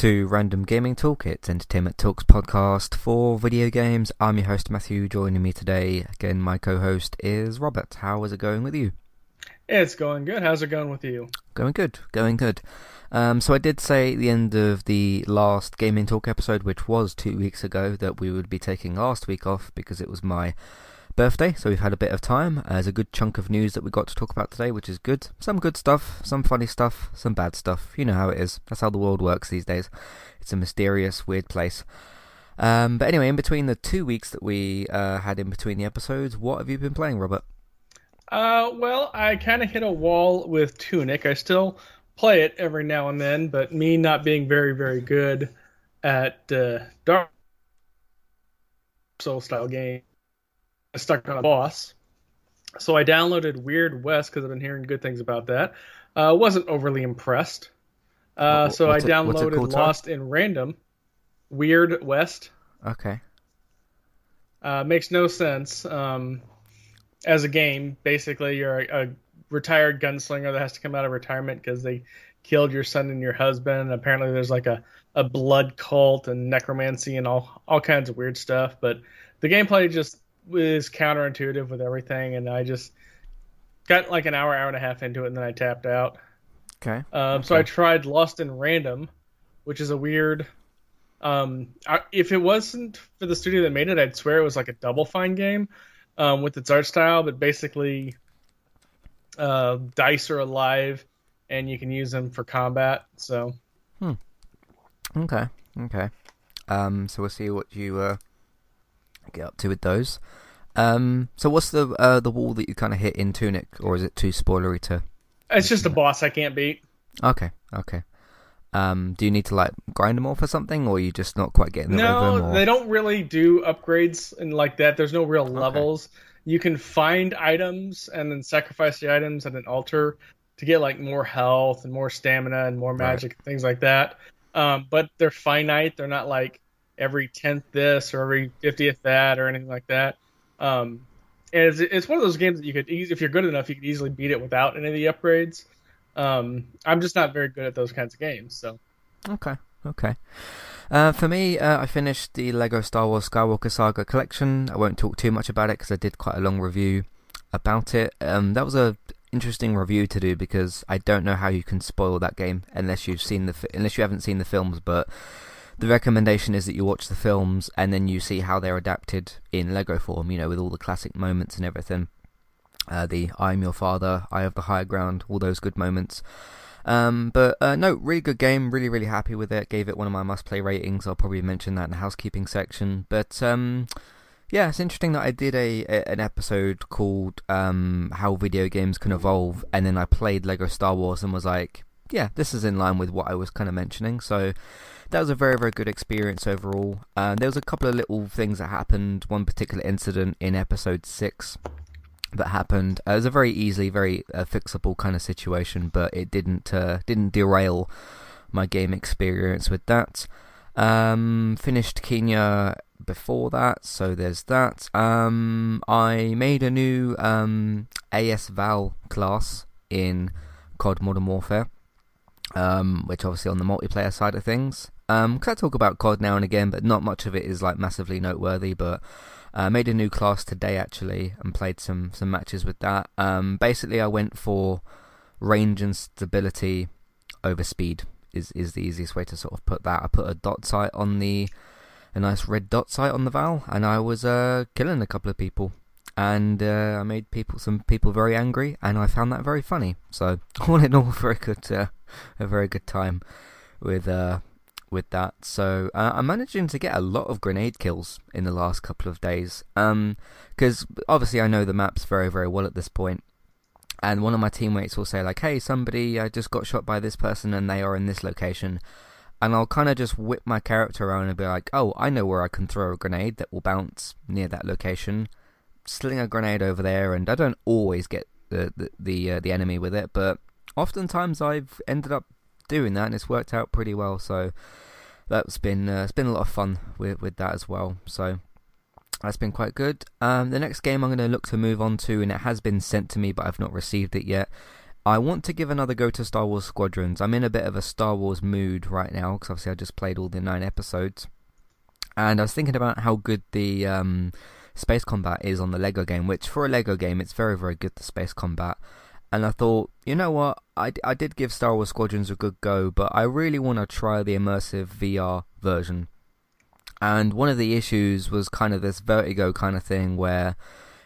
To Random Gaming Talk. It's Entertainment Talks podcast for video games. I'm your host Matthew. Joining me today, again, my co-host is Robert. How is it going with you? It's going good. How's it going with you? Going good. Going good. Um, so I did say at the end of the last Gaming Talk episode, which was two weeks ago, that we would be taking last week off because it was my birthday, so we've had a bit of time. There's a good chunk of news that we got to talk about today, which is good. Some good stuff, some funny stuff, some bad stuff. You know how it is. That's how the world works these days. It's a mysterious, weird place. Um, but anyway, in between the two weeks that we uh, had in between the episodes, what have you been playing, Robert? Uh, well, I kind of hit a wall with Tunic. I still play it every now and then, but me not being very, very good at uh, Dark Soul style game, stuck on a boss. So I downloaded Weird West because I've been hearing good things about that. Uh, wasn't overly impressed. Uh, so I What's it- it downloaded? Lost in Random. Weird West. Okay. Uh, makes no sense. Um, as a game, basically, you're a, a retired gunslinger that has to come out of retirement because they killed your son and your husband. And apparently, there's like a, a blood cult and necromancy and all all kinds of weird stuff. But the gameplay just is counterintuitive with everything, and I just got like an hour, hour and a half into it, and then I tapped out. Okay. Um, So I tried Lost in Random, which is a weird. Um, I, if it wasn't for the studio that made it, I'd swear it was like a Double Fine game um, with its art style. But basically, uh, dice are alive, and you can use them for combat. So Hmm. Okay. Okay. Um, so we'll see what you uh, get up to with those. Um, so what's the uh, the wall that you kind of hit in Tunic, or is it too spoilery to? it's just a boss I can't beat. Okay. Okay. Um, do you need to like grind them off or something, or are you just not quite getting? No, Or... they don't really do upgrades and like that. There's no real levels. You can find items and then sacrifice the items at an altar to get like more health and more stamina and more Right. magic and things like that. Um, but they're finite. They're not like every tenth this or every fiftieth that or anything like that. Um, and it's, it's one of those games that you could, if you're good enough, you could easily beat it without any of the upgrades. Um, I'm just not very good at those kinds of games. So Okay, okay. Uh, for me, uh, I finished the Lego Star Wars Skywalker Saga collection. I won't talk too much about it because I did quite a long review about it. Um, that was a interesting review to do because I don't know how you can spoil that game unless you've seen the fi- unless you haven't seen the films. But the recommendation is that you watch the films and then you see how they're adapted in Lego form. You know, with all the classic moments and everything. Uh, the "I'm your father," "I have the higher ground," all those good moments. Um, but uh, no, really good game. Really, really happy with it. Gave it one of my must-play ratings. I'll probably mention that in the housekeeping section. But um, yeah, it's interesting that I did a, a an episode called um, "How Video Games Can Evolve," and then I played Lego Star Wars and was like, yeah, this is in line with what I was kind of mentioning. So that was a very, very good experience overall. Uh, there was a couple of little things that happened. One particular incident in episode six that happened. Uh, it was a very easily, very uh, fixable kind of situation, but it didn't uh, didn't derail my game experience with that. Um, finished Kena before that, so there's that. Um, I made a new um, AS Val class in COD Modern Warfare, um, which obviously on the multiplayer side of things. Um, 'cause I talk about COD now and again, but not much of it is like massively noteworthy. But I uh, made a new class today actually and played some some matches with that. Um, basically, I went for range and stability over speed. Is is the easiest way to sort of put that. I put a dot sight on the a nice red dot sight on the Val, and I was uh, killing a couple of people, and uh, I made people some people very angry, and I found that very funny. So all in all, very good, uh, a very good time with uh, with that. So uh, I'm managing to get a lot of grenade kills in the last couple of days. Um, because obviously I know the maps very very well at this point. And one of my teammates will say like, "Hey, somebody, I just got shot by this person, and they are in this location." And I'll kind of just whip my character around and be like, "Oh, I know where I can throw a grenade that will bounce near that location." Sling a grenade over there, and I don't always get the the the, uh, the enemy with it, but oftentimes I've ended up doing that, and it's worked out pretty well. So that's been uh, it's been a lot of fun with with that as well. So that's been quite good. Um, the next game I'm going to look to move on to, and it has been sent to me, but I've not received it yet. I want to give another go to Star Wars Squadrons. I'm in a bit of a Star Wars mood right now because obviously I just played all the nine episodes, and I was thinking about how good the um, space combat is on the Lego game. Which for a Lego game, it's very very good. The space combat, and I thought, you know what, I, I did give Star Wars Squadrons a good go, but I really want to try the immersive VR version. And one of the issues was kind of this vertigo kind of thing where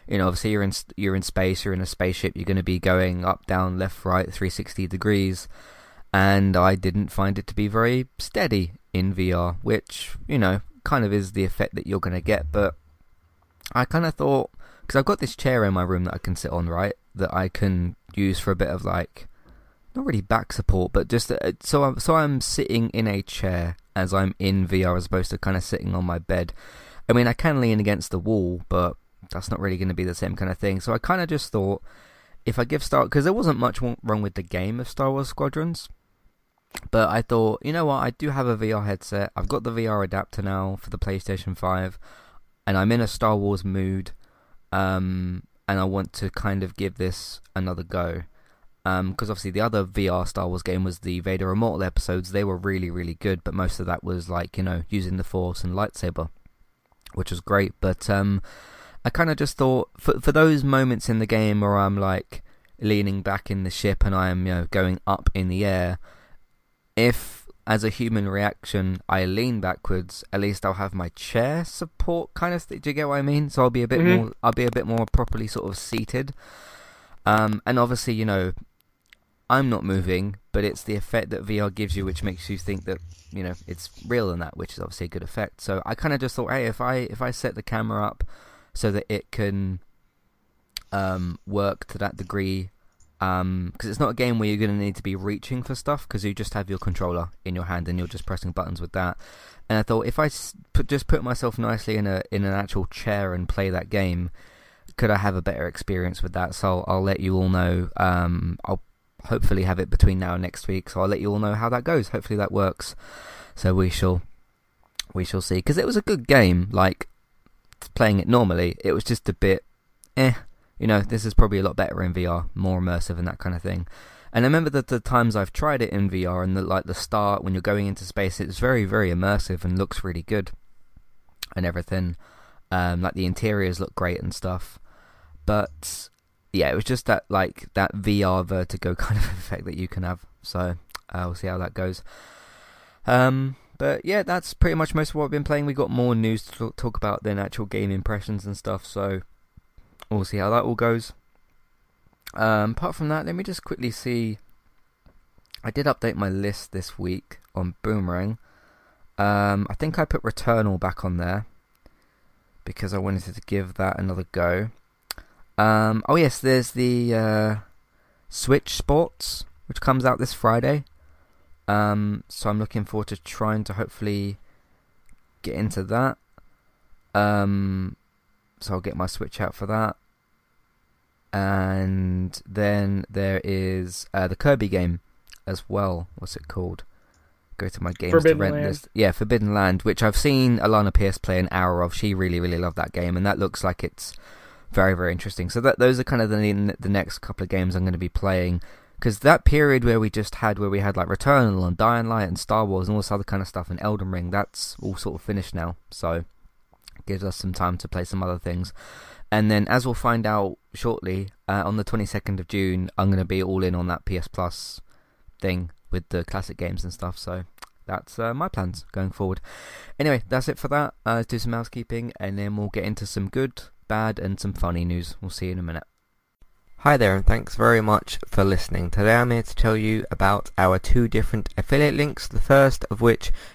you know, obviously you're in you're in space, you're in a spaceship, you're going to be going up, down, left, right, 360 degrees, and I didn't find it to be very steady in VR, which you know kind of is the effect that you're going to get. But I kind of thought because I've got this chair in my room that I can sit on, right, that I can use for a bit of like not really back support, but just uh, so I'm so I'm sitting in a chair as I'm in VR as opposed to kind of sitting on my bed. I mean, I can lean against the wall, but that's not really going to be the same kind of thing. So I kind of just thought if I give Star because there wasn't much wrong with the game of Star Wars Squadrons, but I thought you know what I do have a VR headset. I've got the VR adapter now for the PlayStation Five, and I'm in a Star Wars mood, um, and I want to kind of give this another go. Because um, obviously the other VR Star Wars game was the Vader Immortal episodes. They were really, really good, but most of that was like you know using the Force and lightsaber, which was great. But um, I kind of just thought for for those moments in the game where I'm like leaning back in the ship and I'm you know going up in the air, if as a human reaction I lean backwards, at least I'll have my chair support kind of. Th- do you get what I mean? So I'll be a bit mm-hmm. more. I'll be a bit more properly sort of seated. Um, and obviously, you know, I'm not moving, but it's the effect that VR gives you, which makes you think that you know it's real and that, which is obviously a good effect. So I kind of just thought, hey, if I if I set the camera up so that it can um, work to that degree. Because um, it's not a game where you're going to need to be reaching for stuff because you just have your controller in your hand and you're just pressing buttons with that. And I thought if I put, just put myself nicely in a in an actual chair and play that game, could I have a better experience with that? So I'll, I'll let you all know. Um, I'll hopefully have it between now and next week, so I'll let you all know how that goes. Hopefully that works. So we shall we shall see. Because it was a good game. Like playing it normally, it was just a bit, eh. You know, this is probably a lot better in VR, more immersive and that kind of thing. And I remember that the times I've tried it in VR and the, like the start when you're going into space, it's very, very immersive and looks really good and everything. Um, like the interiors look great and stuff. But yeah, it was just that like that VR vertigo kind of effect that you can have. So uh, we'll see how that goes. Um, but yeah, that's pretty much most of what I've been playing. We got more news to talk about than actual game impressions and stuff, so we'll see how that all goes. Um, apart from that, let me just quickly see. I did update my list this week on Boomerang. Um, I think I put Returnal back on there because I wanted to give that another go. Um, oh yes, there's the uh, Switch Sports, which comes out this Friday. Um, so I'm looking forward to trying to hopefully get into that. Um, so I'll get my Switch out for that. And then there is uh, the Kirby game as well. What's it called? Go to my games Forbidden to rent Land. list. Yeah, Forbidden Land, which I've seen Alana Pierce play an hour of. She really, really loved that game, and that looks like it's very, very interesting. So that those are kind of the the next couple of games I'm going to be playing because that period where we just had where we had like Returnal and Dying Light and Star Wars and all this other kind of stuff and Elden Ring, that's all sort of finished now. So gives us some time to play some other things. And then, as we'll find out shortly, uh, on the 22nd of June, I'm going to be all in on that PS Plus thing with the classic games and stuff. So that's uh, my plans going forward. Anyway, that's it for that. Uh, let's do some housekeeping, and then we'll get into some good, bad, and some funny news. We'll see you in a minute. Hi there and thanks very much for listening. Today I'm here to tell you about our two different affiliate links. The first of which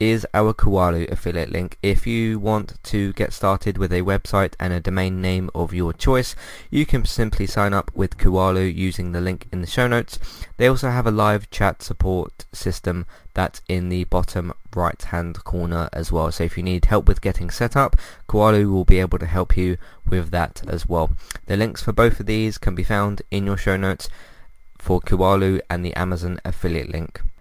is our Kualu affiliate link. If you want to get started with a website and a domain name of your choice, you can simply sign up with Kualu using the link in the show notes. They also have a live chat support system that's in the bottom right hand corner as well. So if you need help with getting set up, Kualu will be able to help you with that as well. The links for both of these can be found in your show notes for Kualu and the Amazon affiliate link.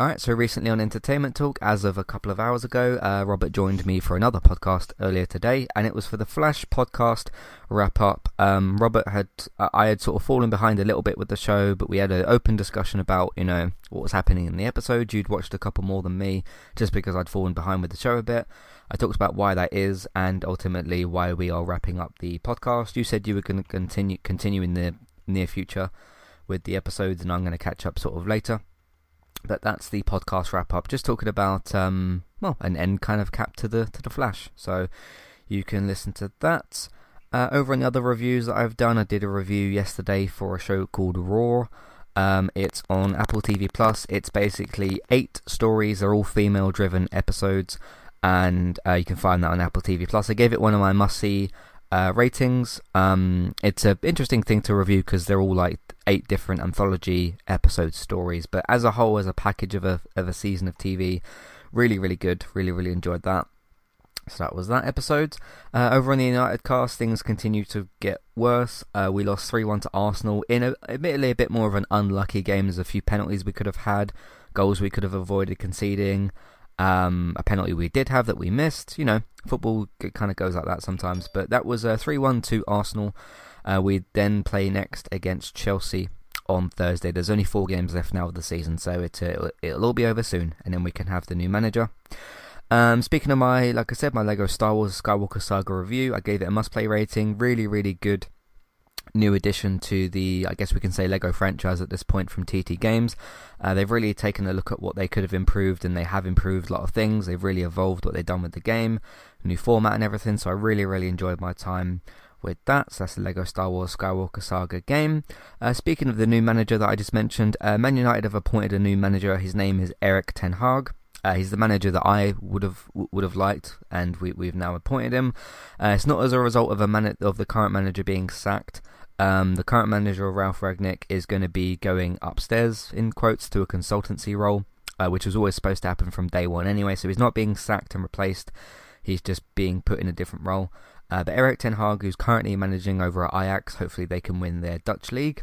Alright, so recently on Entertainment Talk, as of a couple of hours ago, uh, Robert joined me for another podcast earlier today, and it was for the Flash podcast wrap up. Um, Robert had, uh, I had sort of fallen behind a little bit with the show, but we had an open discussion about, you know, what was happening in the episode. You'd watched a couple more than me, just because I'd fallen behind with the show a bit. I talked about why that is, and ultimately why we are wrapping up the podcast. You said you were going to continue, continue in the near future with the episodes, and I'm going to catch up sort of later. But that's the podcast wrap up. Just talking about um, well, an end kind of cap to the to the Flash. So you can listen to that. Uh, over on the other reviews that I've done, I did a review yesterday for a show called Raw. Um, it's on Apple TV Plus. It's basically eight stories. They're all female-driven episodes, and uh, you can find that on Apple TV Plus. I gave it one of my must-see uh, ratings. Um, it's an interesting thing to review because they're all like eight different anthology episode stories, but as a whole, as a package of a of a season of TV, really really good. Really really enjoyed that. So that was that episode. Uh, over on the United cast, things continue to get worse. Uh, we lost 3 1 to Arsenal in a, admittedly a bit more of an unlucky game. There's a few penalties we could have had, goals we could have avoided conceding. Um, a penalty we did have that we missed. You know, football kind of goes like that sometimes. But that was a 3 1 to Arsenal. Uh, we then play next against Chelsea on Thursday. There's only four games left now of the season, so it, uh, it'll all be over soon, and then we can have the new manager. Um, speaking of my, like I said, my Lego Star Wars Skywalker Saga review, I gave it a must-play rating. Really, really good new addition to the, I guess we can say, Lego franchise at this point from TT Games. Uh, they've really taken a look at what they could have improved, and they have improved a lot of things. They've really evolved what they've done with the game, new format and everything. So I really, really enjoyed my time with that. So that's the Lego Star Wars Skywalker Saga game. Uh, speaking of the new manager that I just mentioned, uh, Man United have appointed a new manager. His name is Erik Ten Hag. Uh, he's the manager that I would have would have liked, and we, we've now appointed him. Uh, it's not as a result of a man- of the current manager being sacked. Um, the current manager of Ralf Rangnick is going to be going upstairs in quotes to a consultancy role, uh, which was always supposed to happen from day one anyway. So he's not being sacked and replaced; he's just being put in a different role. Uh, but Erik Ten Hag, who's currently managing over at Ajax, hopefully they can win their Dutch league,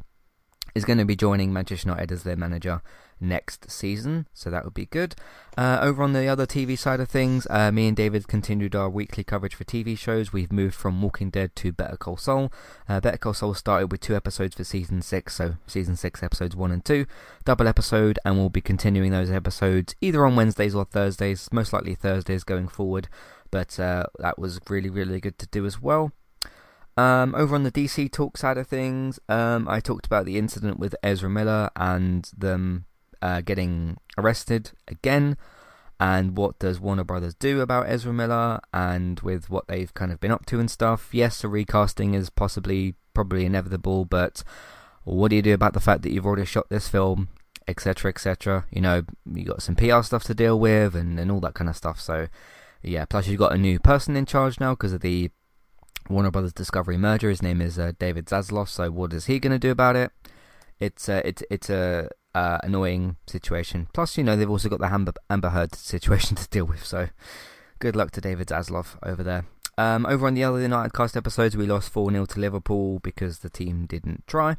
is going to be joining Manchester United as their manager next season, so that would be good. Uh, over on the other TV side of things, uh, me and David continued our weekly coverage for TV shows. We've moved from Walking Dead to Better Call Saul. Uh, Better Call Saul started with two episodes for season six, so season six episodes one and two, double episode, and we'll be continuing those episodes either on Wednesdays or Thursdays, most likely Thursdays going forward but uh, that was really, really good to do as well. Um, over on the DC talk side of things, um, I talked about the incident with Ezra Miller and them uh, getting arrested again, and what does Warner Brothers do about Ezra Miller, and with what they've kind of been up to and stuff. Yes, a recasting is possibly, probably inevitable, but what do you do about the fact that you've already shot this film, etc., etc.? You know, you got some PR stuff to deal with, and, and all that kind of stuff. So yeah, plus you've got a new person in charge now because of the Warner Brothers Discovery merger. His name is uh, David Zaslav. So what is he going to do about it? It's uh, it's it's a uh, annoying situation. Plus, you know, they've also got the Amber, Amber Heard situation to deal with. So good luck to David Zaslav over there. Um, over on the other United cast episodes, we lost 4 0 to Liverpool because the team didn't try.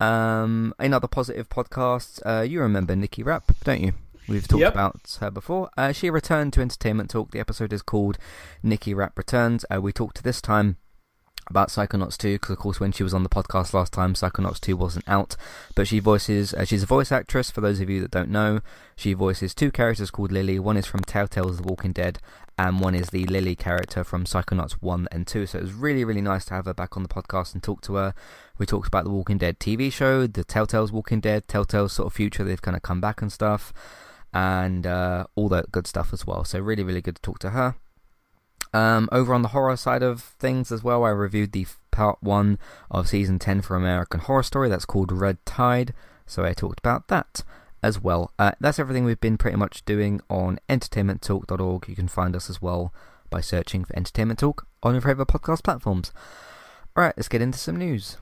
Um, another positive podcast. Uh, you remember Nikki Rapp, don't you? We've talked yep. about her before. Uh, she returned to Entertainment Talk. The episode is called Nikki Rapp Returns. Uh, we talked this time about Psychonauts 2 because of course when she was on the podcast last time Psychonauts 2 wasn't out but she voices uh, she's a voice actress for those of you that don't know she voices two characters called Lily one is from Telltale's The Walking Dead and one is the Lily character from Psychonauts 1 and 2 so it was really really nice to have her back on the podcast and talk to her we talked about the Walking Dead TV show the Telltale's Walking Dead Telltale's sort of future they've kind of come back and stuff and uh, all that good stuff as well so really really good to talk to her um, over on the horror side of things as well, I reviewed the part one of season 10 for American Horror Story. That's called Red Tide. So I talked about that as well. Uh, that's everything we've been pretty much doing on entertainmenttalk.org. You can find us as well by searching for Entertainment Talk on your favourite podcast platforms. Alright, let's get into some news.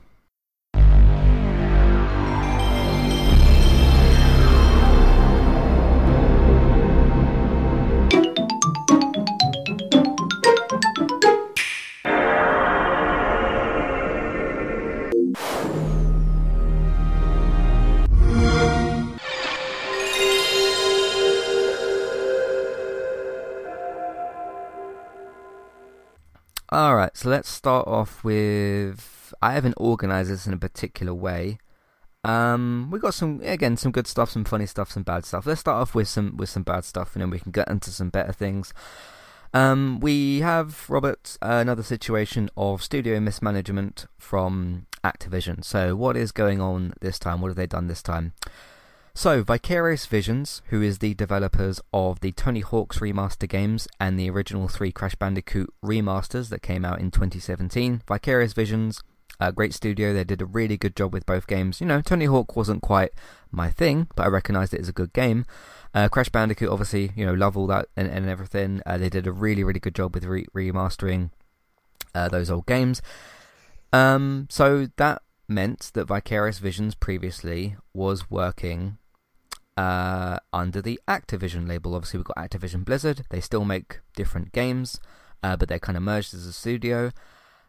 Alright, so let's start off with. I haven't organised this in a particular way. Um, we got some again some good stuff, some funny stuff, some bad stuff. Let's start off with some with some bad stuff, and then we can get into some better things. Um, we have Robert uh, another situation of studio mismanagement from Activision. So what is going on this time? What have they done this time? So, Vicarious Visions, who is the developers of the Tony Hawk's remaster games and the original three Crash Bandicoot remasters that came out in 2017, Vicarious Visions, a great studio, they did a really good job with both games. You know, Tony Hawk wasn't quite my thing, but I recognised it as a good game. Uh, Crash Bandicoot, obviously, you know, love all that and, and everything. Uh, they did a really, really good job with re- remastering uh, those old games. Um, so that meant that Vicarious Visions previously was working uh, under the Activision label. Obviously, we've got Activision Blizzard. They still make different games, uh, but they're kind of merged as a studio.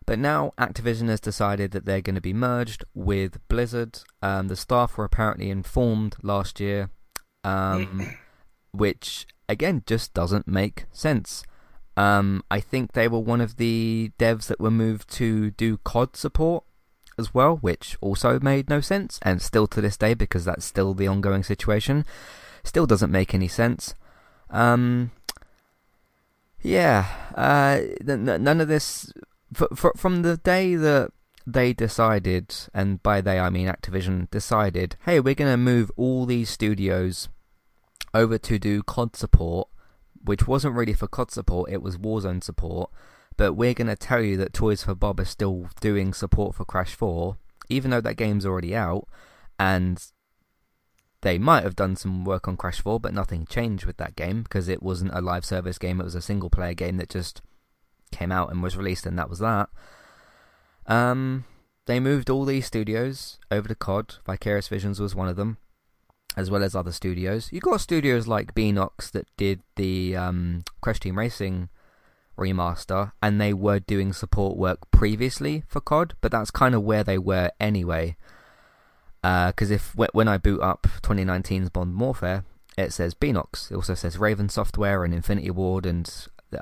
But now Activision has decided that they're going to be merged with Blizzard. Um, the staff were apparently informed last year, um, which again just doesn't make sense. Um, I think they were one of the devs that were moved to do COD support as well, which also made no sense, and still to this day, because that's still the ongoing situation, still doesn't make any sense. Um, yeah, uh, none of this. from the day that they decided, and by they I mean Activision, decided, hey, we're going to move all these studios over to do COD support, which wasn't really for COD support, it was Warzone support but we're going to tell you that Toys for Bob are still doing support for Crash 4, even though that game's already out, and they might have done some work on Crash 4, but nothing changed with that game because it wasn't a live service game, it was a single player game that just came out and was released, and that was that. Um, they moved all these studios over to COD. Vicarious Visions was one of them, as well as other studios. You got studios like Beenox that did the um, Crash Team Racing remaster, and they were doing support work previously for COD, but that's kind of where they were anyway. Because uh, if when I boot up 2019's Bond Warfare, it says Beenox. It also says Raven Software and Infinity Ward, and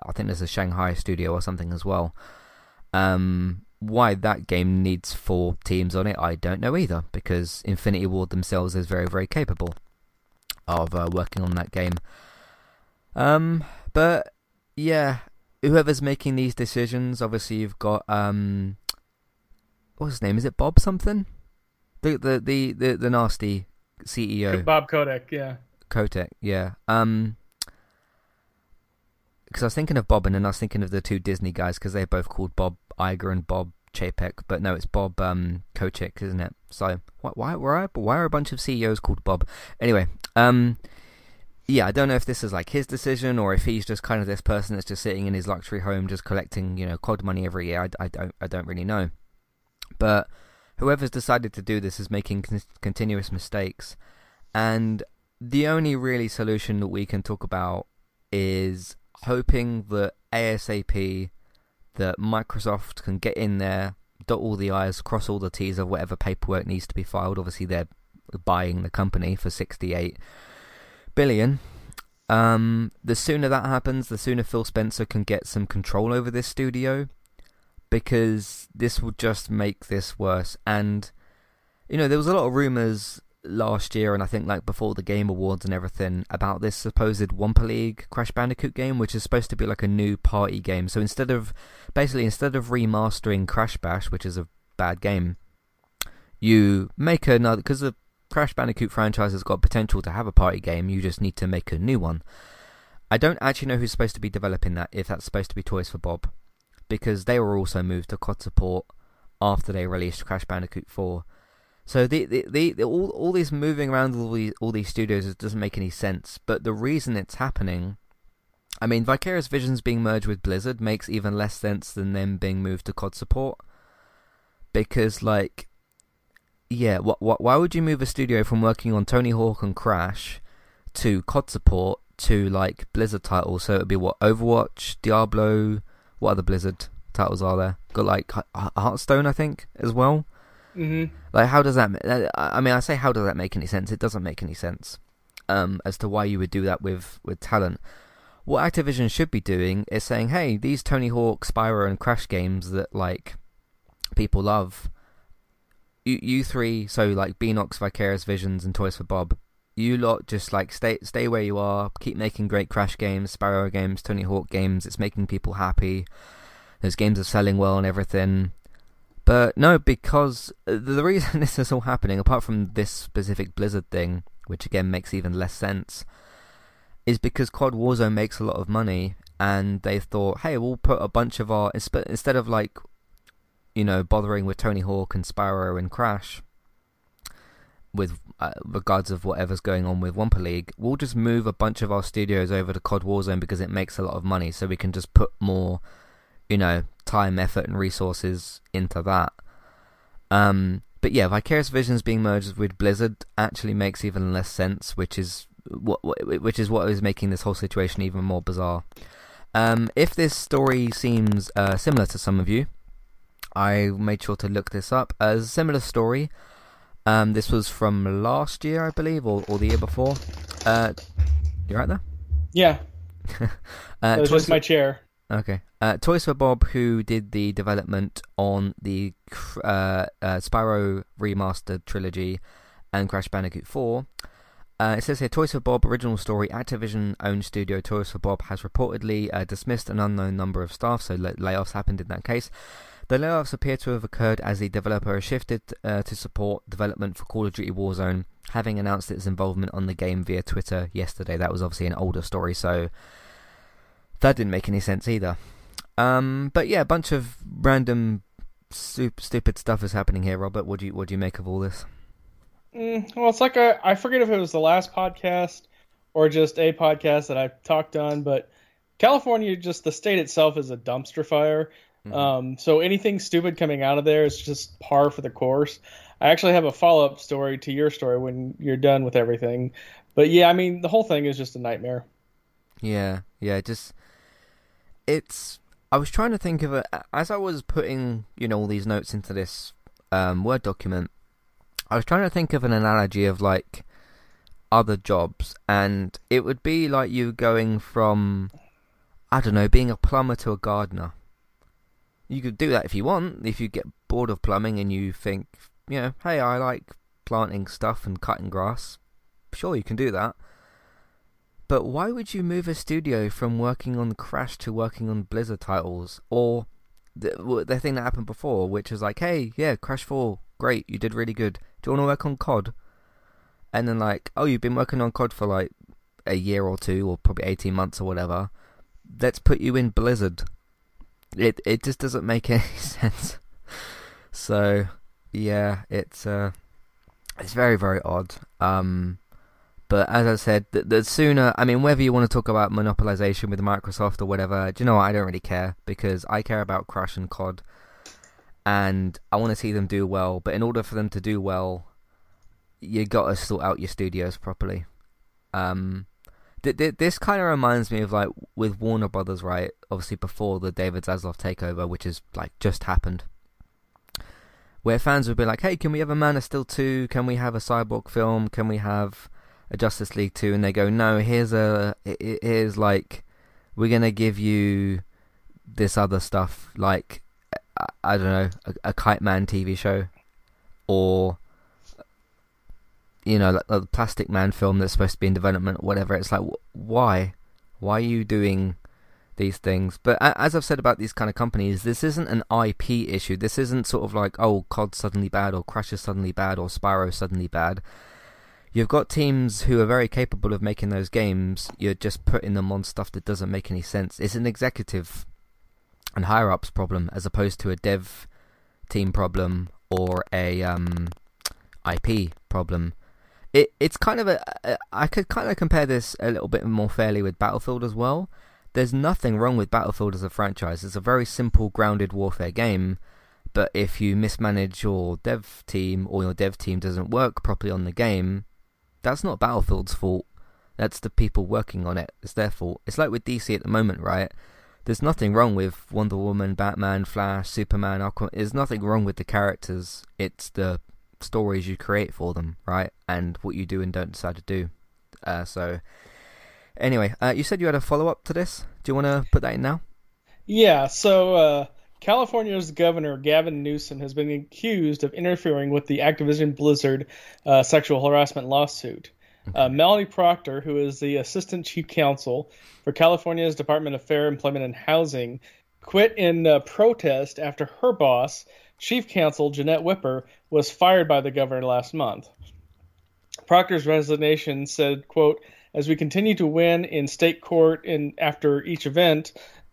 I think there's a Shanghai studio or something as well. Um, why that game needs four teams on it, I don't know either, because Infinity Ward themselves is very, very capable of uh, working on that game. Um, but yeah, whoever's making these decisions, obviously you've got um, what's his name? Is it Bob something? The the the the, the nasty CEO. Bob Kotick, yeah. Kotick, yeah. Um, because I was thinking of Bob, and then I was thinking of the two Disney guys because they're both called Bob Iger and Bob Chapek, but no, it's Bob um, Kotick, isn't it? So why why why why are a bunch of CEOs called Bob? Anyway, um, yeah, I don't know if this is like his decision or if he's just kind of this person that's just sitting in his luxury home, just collecting, you know, COD money every year. I, I don't, I don't really know. But whoever's decided to do this is making con- continuous mistakes, and the only really solution that we can talk about is hoping that ASAP that Microsoft can get in there, dot all the I's, cross all the T's of whatever paperwork needs to be filed. Obviously, they're buying the company for 68 billion. Um, the sooner that happens, the sooner Phil Spencer can get some control over this studio, because this will just make this worse. And you know, there was a lot of rumors last year, and I think like before the Game Awards and everything, about this supposed Wumpa League Crash Bandicoot game, which is supposed to be like a new party game. So instead of basically instead of remastering Crash Bash, which is a bad game, you make another because the Crash Bandicoot franchise has got potential to have a party game. You just need to make a new one. I don't actually know who's supposed to be developing that. If that's supposed to be Toys for Bob, because they were also moved to COD support after they released Crash Bandicoot 4. So the, the, the, the, all all this moving around all these all these studios doesn't make any sense. But the reason it's happening, I mean, Vicarious Visions being merged with Blizzard makes even less sense than them being moved to COD support. Because like, yeah, what what why would you move a studio from working on Tony Hawk and Crash to COD support to like Blizzard titles? So it would be what Overwatch, Diablo. What other Blizzard titles are there? Got like Hearthstone, I think, as well. Mm-hmm. Like, how does that? I mean, I say, how does that make any sense? It doesn't make any sense um, as to why you would do that with with talent. What Activision should be doing is saying, hey, these Tony Hawk, Spyro, and Crash games that like people love. You, you three, so like Beenox, Vicarious Visions, and Toys for Bob. You lot just like stay stay where you are. Keep making great Crash games, Spyro games, Tony Hawk games. It's making people happy. Those games are selling well and everything. But no, because uh, the reason this is all happening, apart from this specific Blizzard thing, which again makes even less sense, is because COD Warzone makes a lot of money, and they thought, hey, we'll put a bunch of our instead of like, you know, bothering with Tony Hawk and Spyro and Crash, with uh, regards of whatever's going on with Wumpa League, we'll just move a bunch of our studios over to COD Warzone because it makes a lot of money, so we can just put more you know, time, effort, and resources into that. Um, but yeah, Vicarious Visions being merged with Blizzard actually makes even less sense, which is what, which is what is making this whole situation even more bizarre. Um, if this story seems uh, similar to some of you, I made sure to look this up. A similar story. Um, this was from last year, I believe, or, or the year before. Uh, you right there? Yeah. uh, it was just my chair. Okay. Uh, Toys for Bob, who did the development on the uh, uh, Spyro remastered trilogy and Crash Bandicoot 4. Uh, it says here Toys for Bob original story Activision owned studio Toys for Bob has reportedly uh, dismissed an unknown number of staff, so lay- layoffs happened in that case. The layoffs appear to have occurred as the developer shifted uh, to support development for Call of Duty Warzone, having announced its involvement on the game via Twitter yesterday. That was obviously an older story, so that didn't make any sense either. Um, but yeah, a bunch of random stupid stuff is happening here, Robert. What do you what do you make of all this? Mm, well, it's like a, I forget if it was the last podcast or just a podcast that I talked on, but California, just the state itself, is a dumpster fire. Mm-hmm. Um, so anything stupid coming out of there is just par for the course. I actually have a follow up story to your story when you're done with everything. But yeah, I mean, the whole thing is just a nightmare. Yeah, yeah, just it's. I was trying to think of it as I was putting, you know, all these notes into this um, Word document. I was trying to think of an analogy of like other jobs, and it would be like you going from, I don't know, being a plumber to a gardener. You could do that if you want. If you get bored of plumbing and you think, you know, hey, I like planting stuff and cutting grass. Sure, you can do that. But why would you move a studio from working on Crash to working on Blizzard titles? Or the, the thing that happened before, which was like, hey, yeah, Crash 4, great, you did really good. Do you want to work on COD? And then, like, oh, you've been working on COD for like a year or two, or probably 18 months or whatever. Let's put you in Blizzard. It it just doesn't make any sense. So, yeah, it's uh, it's very very odd. Um, But as I said, the, the, sooner, I mean, whether you want to talk about monopolization with Microsoft or whatever, do you know what? I don't really care because I care about Crash and COD, and I want to see them do well. But in order for them to do well, you got to sort out your studios properly. Um, this kind of reminds me of like with Warner Brothers, right? Obviously, before the David Zaslav takeover, which has like just happened where fans would be like, "Hey, can we have a Man of Steel two? Can we have a Cyborg film? Can we have a Justice League two, and they go, no, here's a here's like we're gonna give you this other stuff, like I, don't know, a, a Kite Man TV show, or you know, like the Plastic Man film that's supposed to be in development, or whatever. It's like, why, why are you doing? these things. But as I've said about these kind of companies, this isn't an IP issue. This isn't sort of like, oh, COD suddenly bad, or Crash is suddenly bad, or Spyro suddenly bad you've got teams who are very capable of making those games. You're just putting them on stuff that doesn't make any sense. It's an executive and higher ups problem as opposed to a dev team problem or a um, IP problem. It it's kind of a, I could kind of compare this a little bit more fairly with Battlefield as well. There's nothing wrong with Battlefield as a franchise. It's a very simple, grounded warfare game. But if you mismanage your dev team or your dev team doesn't work properly on the game, that's not Battlefield's fault. That's the people working on it. It's their fault. It's like with DC at the moment, right? There's nothing wrong with Wonder Woman, Batman, Flash, Superman, Aquaman. There's nothing wrong with the characters. It's the stories you create for them, right? And what you do and don't decide to do. Uh, so, anyway, uh, you said you had a follow up to this. Do you want to put that in now? Yeah. So, uh, California's governor Gavin Newsom has been accused of interfering with the Activision Blizzard uh, sexual harassment lawsuit. Uh, Melanie Proctor, who is the assistant chief counsel for California's Department of Fair Employment and Housing, quit in uh, protest after her boss, chief counsel Janette Wipper, was fired by the governor last month. Proctor's resignation said, quote, as we continue to win in state court in after each event,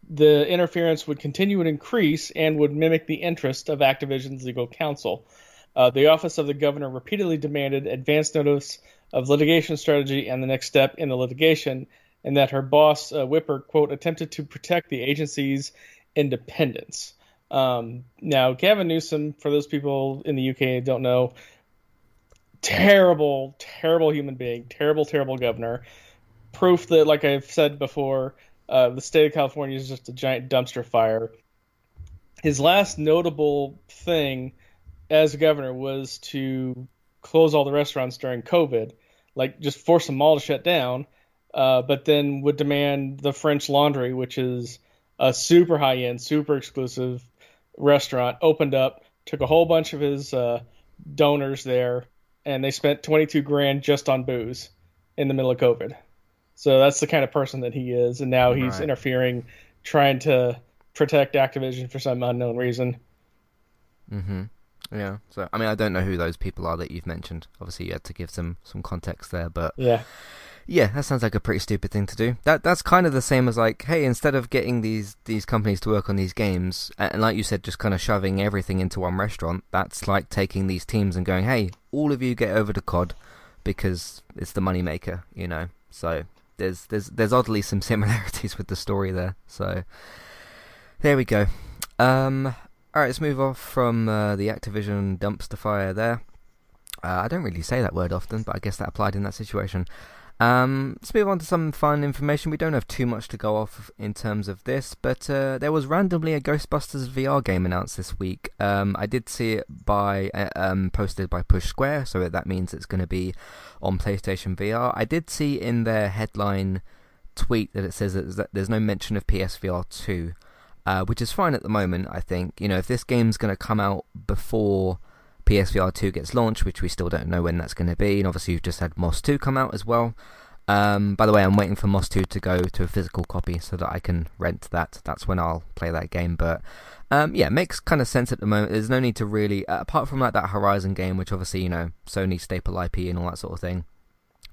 the interference would continue to increase and would mimic the interest of Activision's legal counsel. Uh, the office of the governor repeatedly demanded advance notice of litigation strategy and the next step in the litigation, and that her boss, uh, Wipper, quote, attempted to protect the agency's independence. Um, now, Gavin Newsom, for those people in the UK don't know, terrible, terrible human being, terrible, terrible governor. Proof that, like I've said before, uh, the state of California is just a giant dumpster fire. His last notable thing as governor was to close all the restaurants during COVID, like just force them all to shut down, uh, but then would demand the French Laundry, which is a super high end, super exclusive restaurant, opened up, took a whole bunch of his uh, donors there, and they spent 22 grand just on booze in the middle of COVID. So that's the kind of person that he is, and now he's right. interfering, trying to protect Activision for some unknown reason. Mm-hmm. Yeah. So I mean, I don't know who those people are that you've mentioned. Obviously, you had to give some some context there, but yeah. Yeah, that sounds like a pretty stupid thing to do. That that's kind of the same as like, hey, instead of getting these these companies to work on these games, and like you said, just kind of shoving everything into one restaurant, that's like taking these teams and going, hey, all of you get over to COD because it's the money maker, you know. So there's there's there's oddly some similarities with the story there. So there we go. Um, all right, let's move off from uh, the Activision dumpster fire there. Uh, I don't really say that word often, but I guess that applied in that situation. Um, let's move on to some fun information. We don't have too much to go off in terms of this, but uh, there was randomly a Ghostbusters VR game announced this week. Um, I did see it by uh, um, posted by Push Square, so that means it's going to be on PlayStation VR. I did see in their headline tweet that it says that there's no mention of PSVR 2, uh, which is fine at the moment. I think you know if this game's going to come out before PSVR 2 gets launched, which we still don't know when that's going to be. And obviously, you've just had Moss 2 come out as well. Um, by the way, I'm waiting for Moss 2 to go to a physical copy so that I can rent that. That's when I'll play that game. But um, yeah, makes kind of sense at the moment. There's no need to really, uh, apart from like that Horizon game, which obviously you know Sony staple IP and all that sort of thing.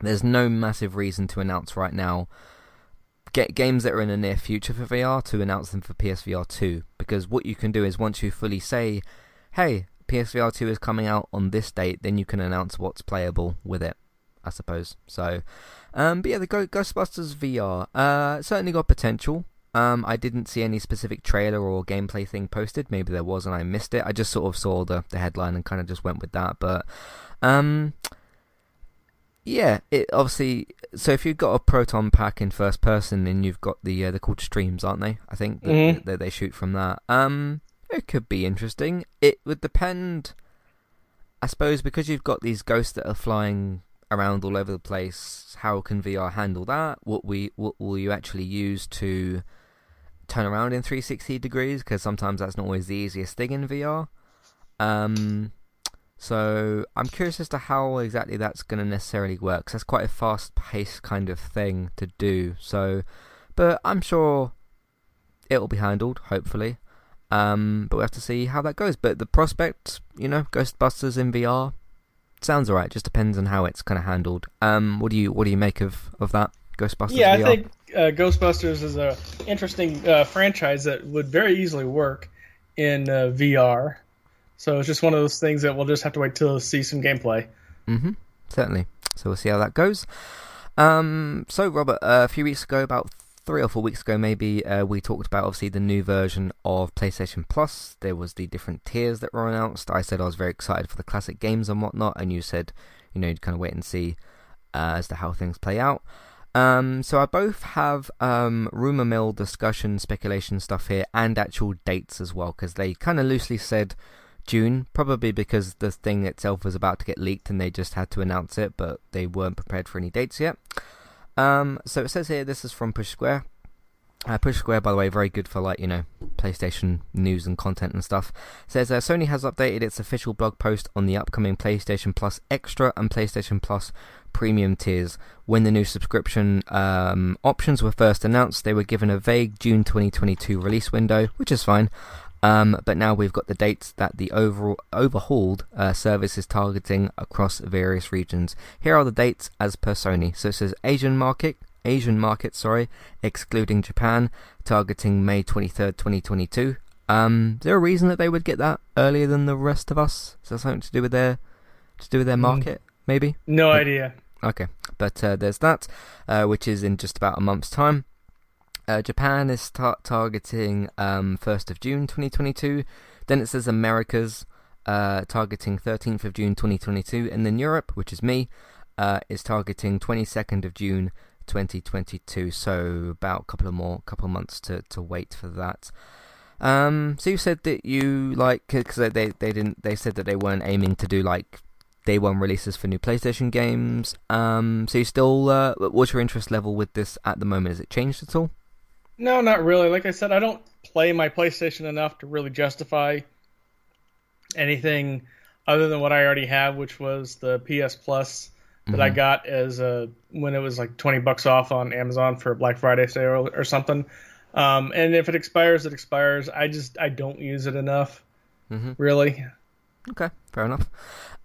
There's no massive reason to announce right now. Get games that are in the near future for VR to announce them for PSVR 2 because what you can do is once you fully say, "Hey, PSVR 2 is coming out on this date, then you can announce what's playable with it. I suppose. So, um, but yeah, the Ghostbusters VR uh, certainly got potential. Um, I didn't see any specific trailer or gameplay thing posted. Maybe there was and I missed it. I just sort of saw the, the headline and kind of just went with that. But um, yeah, it obviously. So if you've got a proton pack in first person, then you've got the uh, they're called streams, aren't they? I think that, Mhm. that they shoot from that. Um, it could be interesting. It would depend, I suppose, because you've got these ghosts that are flying around all over the place. How can VR handle that? What we what will you actually use to turn around in 360 degrees? Because sometimes that's not always the easiest thing in VR. Um, so I'm curious as to how exactly that's going to necessarily work. 'cause that's quite a fast-paced kind of thing to do. So, but I'm sure it will be handled. Hopefully, um, but we have to see how that goes. But the prospect, you know, Ghostbusters in VR sounds alright. Just depends on how it's kind of handled. Um, what do you what do you make of of that Ghostbusters? Yeah, I think uh, Ghostbusters is a interesting uh, franchise that would very easily work in uh, VR. So it's just one of those things that we'll just have to wait till see some gameplay. Mm-hmm. Certainly. So we'll see how that goes. Um, so Robert, uh, a few weeks ago, about three or four weeks ago, maybe, uh, we talked about obviously the new version of PlayStation Plus. There was the different tiers that were announced. I said I was very excited for the classic games and whatnot, and you said, you know, you'd kind of wait and see uh, as to how things play out. Um, so I both have um, rumor mill discussion, speculation stuff here, and actual dates as well, because they kind of loosely said June, probably because the thing itself was about to get leaked and they just had to announce it, but they weren't prepared for any dates yet. Um, so it says here this is from Push Square. Uh, Push Square, by the way, very good for like you know PlayStation news and content and stuff. Says uh, Sony has updated its official blog post on the upcoming PlayStation Plus Extra and PlayStation Plus Premium tiers. When the new subscription um, options were first announced, they were given a vague June 2022 release window, which is fine. Um, but now we've got the dates that the overall overhauled uh, service is targeting across various regions. Here are the dates as per Sony. So it says Asian market, Asian market, sorry, excluding Japan, targeting May 23rd, 2022. Um, is there a reason that they would get that earlier than the rest of us? Is that something to do with their to do with their Mm. market? Maybe. No idea. Okay, but uh, there's that, uh, which is in just about a month's time. Uh, Japan is tar- targeting um, 1st of June 2022. Then it says Americas uh, targeting 13th of June 2022. And then Europe, which is me, uh, is targeting 22nd of June 2022. So about a couple of more, couple of months to, to wait for that. Um, so you said that you like because they they didn't they said that they weren't aiming to do like day one releases for new PlayStation games. Um, so you still, uh, what's your interest level with this at the moment? Has it changed at all? No, not really. Like I said, I don't play my PlayStation enough to really justify anything other than what I already have, which was the PS Plus that I Mhm. got as a when it was like twenty bucks off on Amazon for Black Friday sale or something. Um, and if it expires, it expires. I just I don't use it enough, Mm-hmm. really. Okay, fair enough.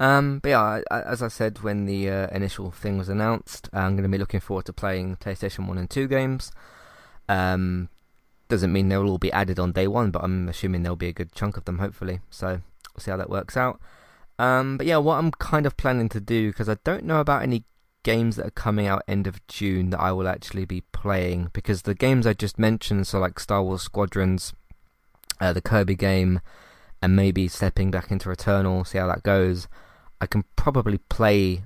Um, but yeah, I, I, as I said when the uh, initial thing was announced, I'm going to be looking forward to playing PlayStation 1 and 2 games. Um, doesn't mean they'll all be added on day one, but I'm assuming there'll be a good chunk of them, hopefully. So we'll see how that works out. Um, but yeah, what I'm kind of planning to do, because I don't know about any games that are coming out end of June that I will actually be playing, because the games I just mentioned, so like Star Wars Squadrons, uh, the Kirby game, and maybe stepping back into Returnal, see how that goes. I can probably play,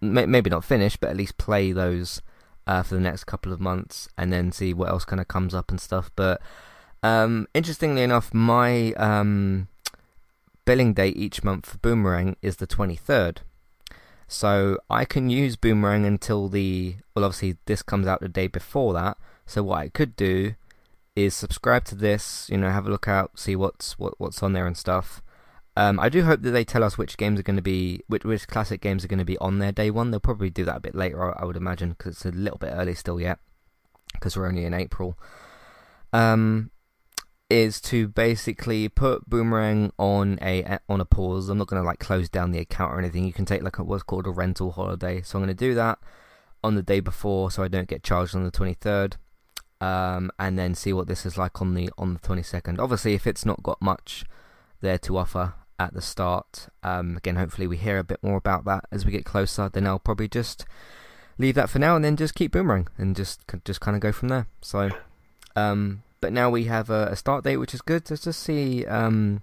may- maybe not finish, but at least play those uh, for the next couple of months, and then see what else kind of comes up and stuff. But um, interestingly enough, my um, billing date each month for Boomerang is the twenty third. So I can use Boomerang until the well, obviously this comes out the day before that. So what I could do is subscribe to this, you know, have a look out, see what's what what's on there and stuff. Um, I do hope that they tell us which games are going to be, which, which classic games are going to be on their day one. They'll probably do that a bit later, I would imagine, because it's a little bit early still yet, because we're only in April. Um, is to basically put Boomerang on a on a pause. I'm not going to like close down the account or anything. You can take like a, what's called a rental holiday. So I'm going to do that on the day before, so I don't get charged on the 23rd um, and then see what this is like on the on the 22nd. Obviously, if it's not got much there to offer, at the start. Um, again, hopefully we hear a bit more about that as we get closer. Then I'll probably just leave that for now and then just keep boomerang and just just kind of go from there. So, um, but now we have a, a, start date which is good. Let's just see. Um,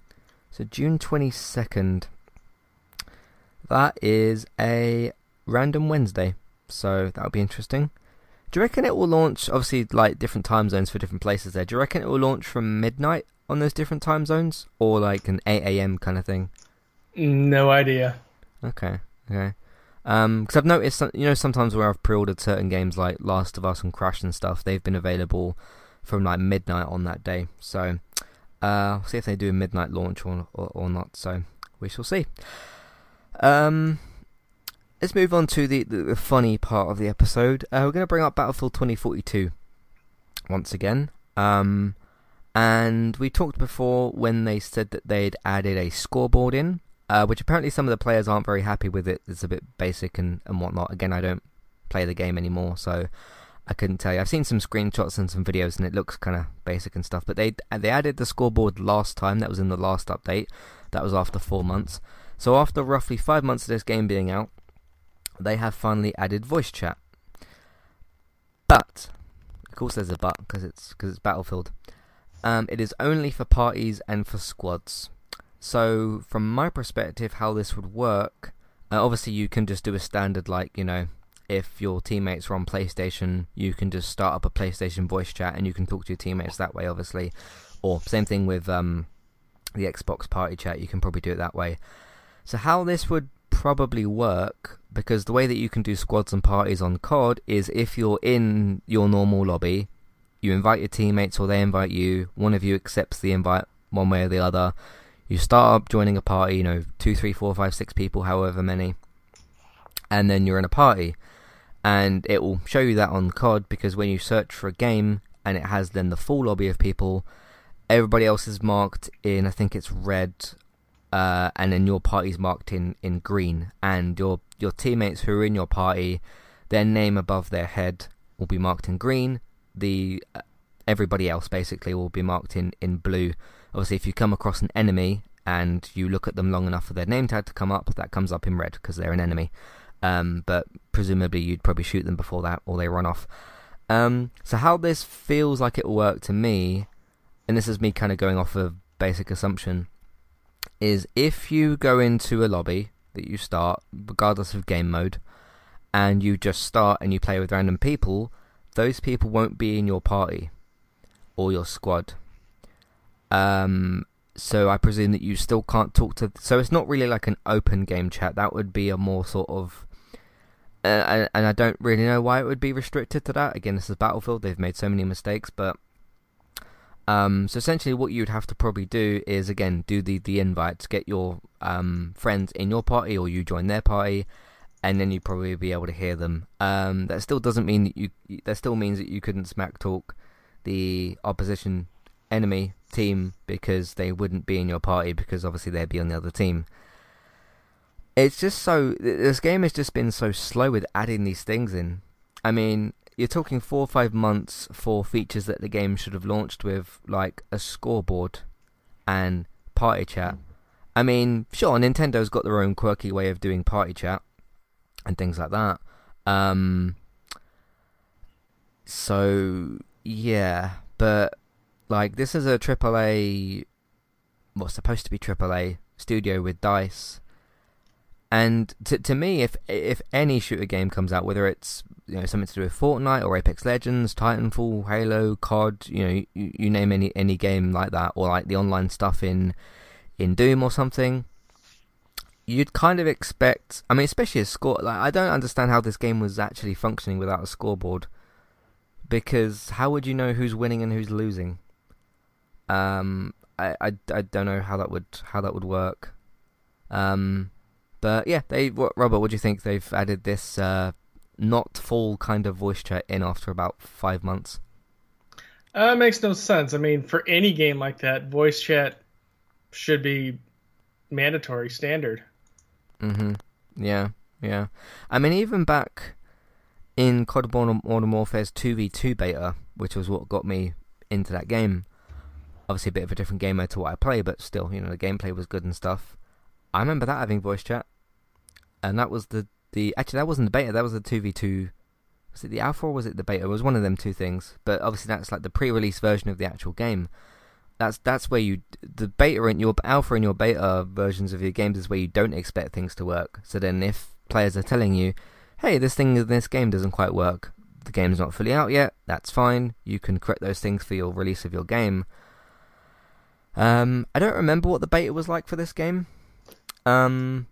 so June twenty second. That is a random Wednesday, so that'll be interesting. Do you reckon it will launch? Obviously, like different time zones for different places. There. Do you reckon it will launch from midnight on those different time zones, or like an eight a.m. kind of thing? No idea. Okay. Okay. Um, because I've noticed, you know, sometimes where I've pre-ordered certain games like Last of Us and Crash and stuff, they've been available from like midnight on that day. So, uh, will see if they do a midnight launch or, or, or not. So we shall see. Um, let's move on to the, the, the funny part of the episode. Uh, we're going to bring up Battlefield 2042 once again. Um, and we talked before when they said that they'd added a scoreboard in uh, which apparently some of the players aren't very happy with it. It's a bit basic and, and whatnot. Again, I don't play the game anymore, so I couldn't tell you. I've seen some screenshots and some videos, and it looks kind of basic and stuff. But they they added the scoreboard last time. That was in the last update. That was after four months. So after roughly five months of this game being out, they have finally added voice chat. But of course, there's a but because it's because it's Battlefield. Um, it is only for parties and for squads. So, from my perspective, how this would work, uh, obviously you can just do a standard like, you know, if your teammates are on PlayStation, you can just start up a PlayStation voice chat and you can talk to your teammates that way, obviously. Or same thing with um, the Xbox party chat, you can probably do it that way. So, how this would probably work, because the way that you can do squads and parties on COD is if you're in your normal lobby, you invite your teammates or they invite you, one of you accepts the invite one way or the other you start up joining a party, you know, two, three, four, five, six people, however many, and then you're in a party, and it will show you that on COD because when you search for a game and it has then the full lobby of people, everybody else is marked in, I think it's red, uh, and then your party's marked in, in green, and your your teammates who are in your party, their name above their head will be marked in green. The uh, everybody else basically will be marked in, in blue Obviously, if you come across an enemy and you look at them long enough for their name tag to come up, that comes up in red because they're an enemy. Um, but presumably, you'd probably shoot them before that, or they run off. Um, so how this feels like it will work to me, and this is me kind of going off of basic assumption, is if you go into a lobby that you start, regardless of game mode, and you just start and you play with random people, those people won't be in your party or your squad. Um, so I presume that you still can't talk to. So it's not really like an open game chat. That would be a more sort of. Uh, and I don't really know why it would be restricted to that. Again, this is Battlefield. They've made so many mistakes, but um, so essentially, what you'd have to probably do is again do the the invites, get your um, friends in your party, or you join their party, and then you'd probably be able to hear them. Um, that still doesn't mean that you. That still means that you couldn't smack talk the opposition enemy team because they wouldn't be in your party because obviously they'd be on the other team. It's just so this game has just been so slow with adding these things in. I mean, you're talking four or five months for features that the game should have launched with, like a scoreboard and party chat. I mean, sure, Nintendo's got their own quirky way of doing party chat and things like that. Um, so yeah, but like this is a AAA, what's supposed to be AAA studio with Dice, and to to me, if if any shooter game comes out, whether it's you know something to do with Fortnite or Apex Legends, Titanfall, Halo, COD, you know you, you name any any game like that, or like the online stuff in in Doom or something, you'd kind of expect. I mean, especially a score. Like I don't understand how this game was actually functioning without a scoreboard, because how would you know who's winning and who's losing? Um, I, I, I don't know how that would how that would work. Um, but yeah, they what, Robert, what do you think? They've added this uh, not full kind of voice chat in after about five months. Uh, makes no sense. I mean, for any game like that, voice chat should be mandatory, standard. Mhm. Yeah. Yeah. I mean, even back in COD Modern Warfare's 2v2 beta, which was what got me into that game, obviously a bit of a different game mode to what I play, but still, you know, the gameplay was good and stuff. I remember that having voice chat, and that was the the actually that wasn't the beta. That was the two v two. Was it the alpha or was it the beta? It was one of them two things. But obviously that's like the pre-release version of the actual game. That's that's where you the beta and your alpha and your beta versions of your games is where you don't expect things to work. So then if players are telling you, "Hey, this thing in this game doesn't quite work," the game's not fully out yet. That's fine. You can correct those things for your release of your game. Um, I don't remember what the beta was like for this game. Um,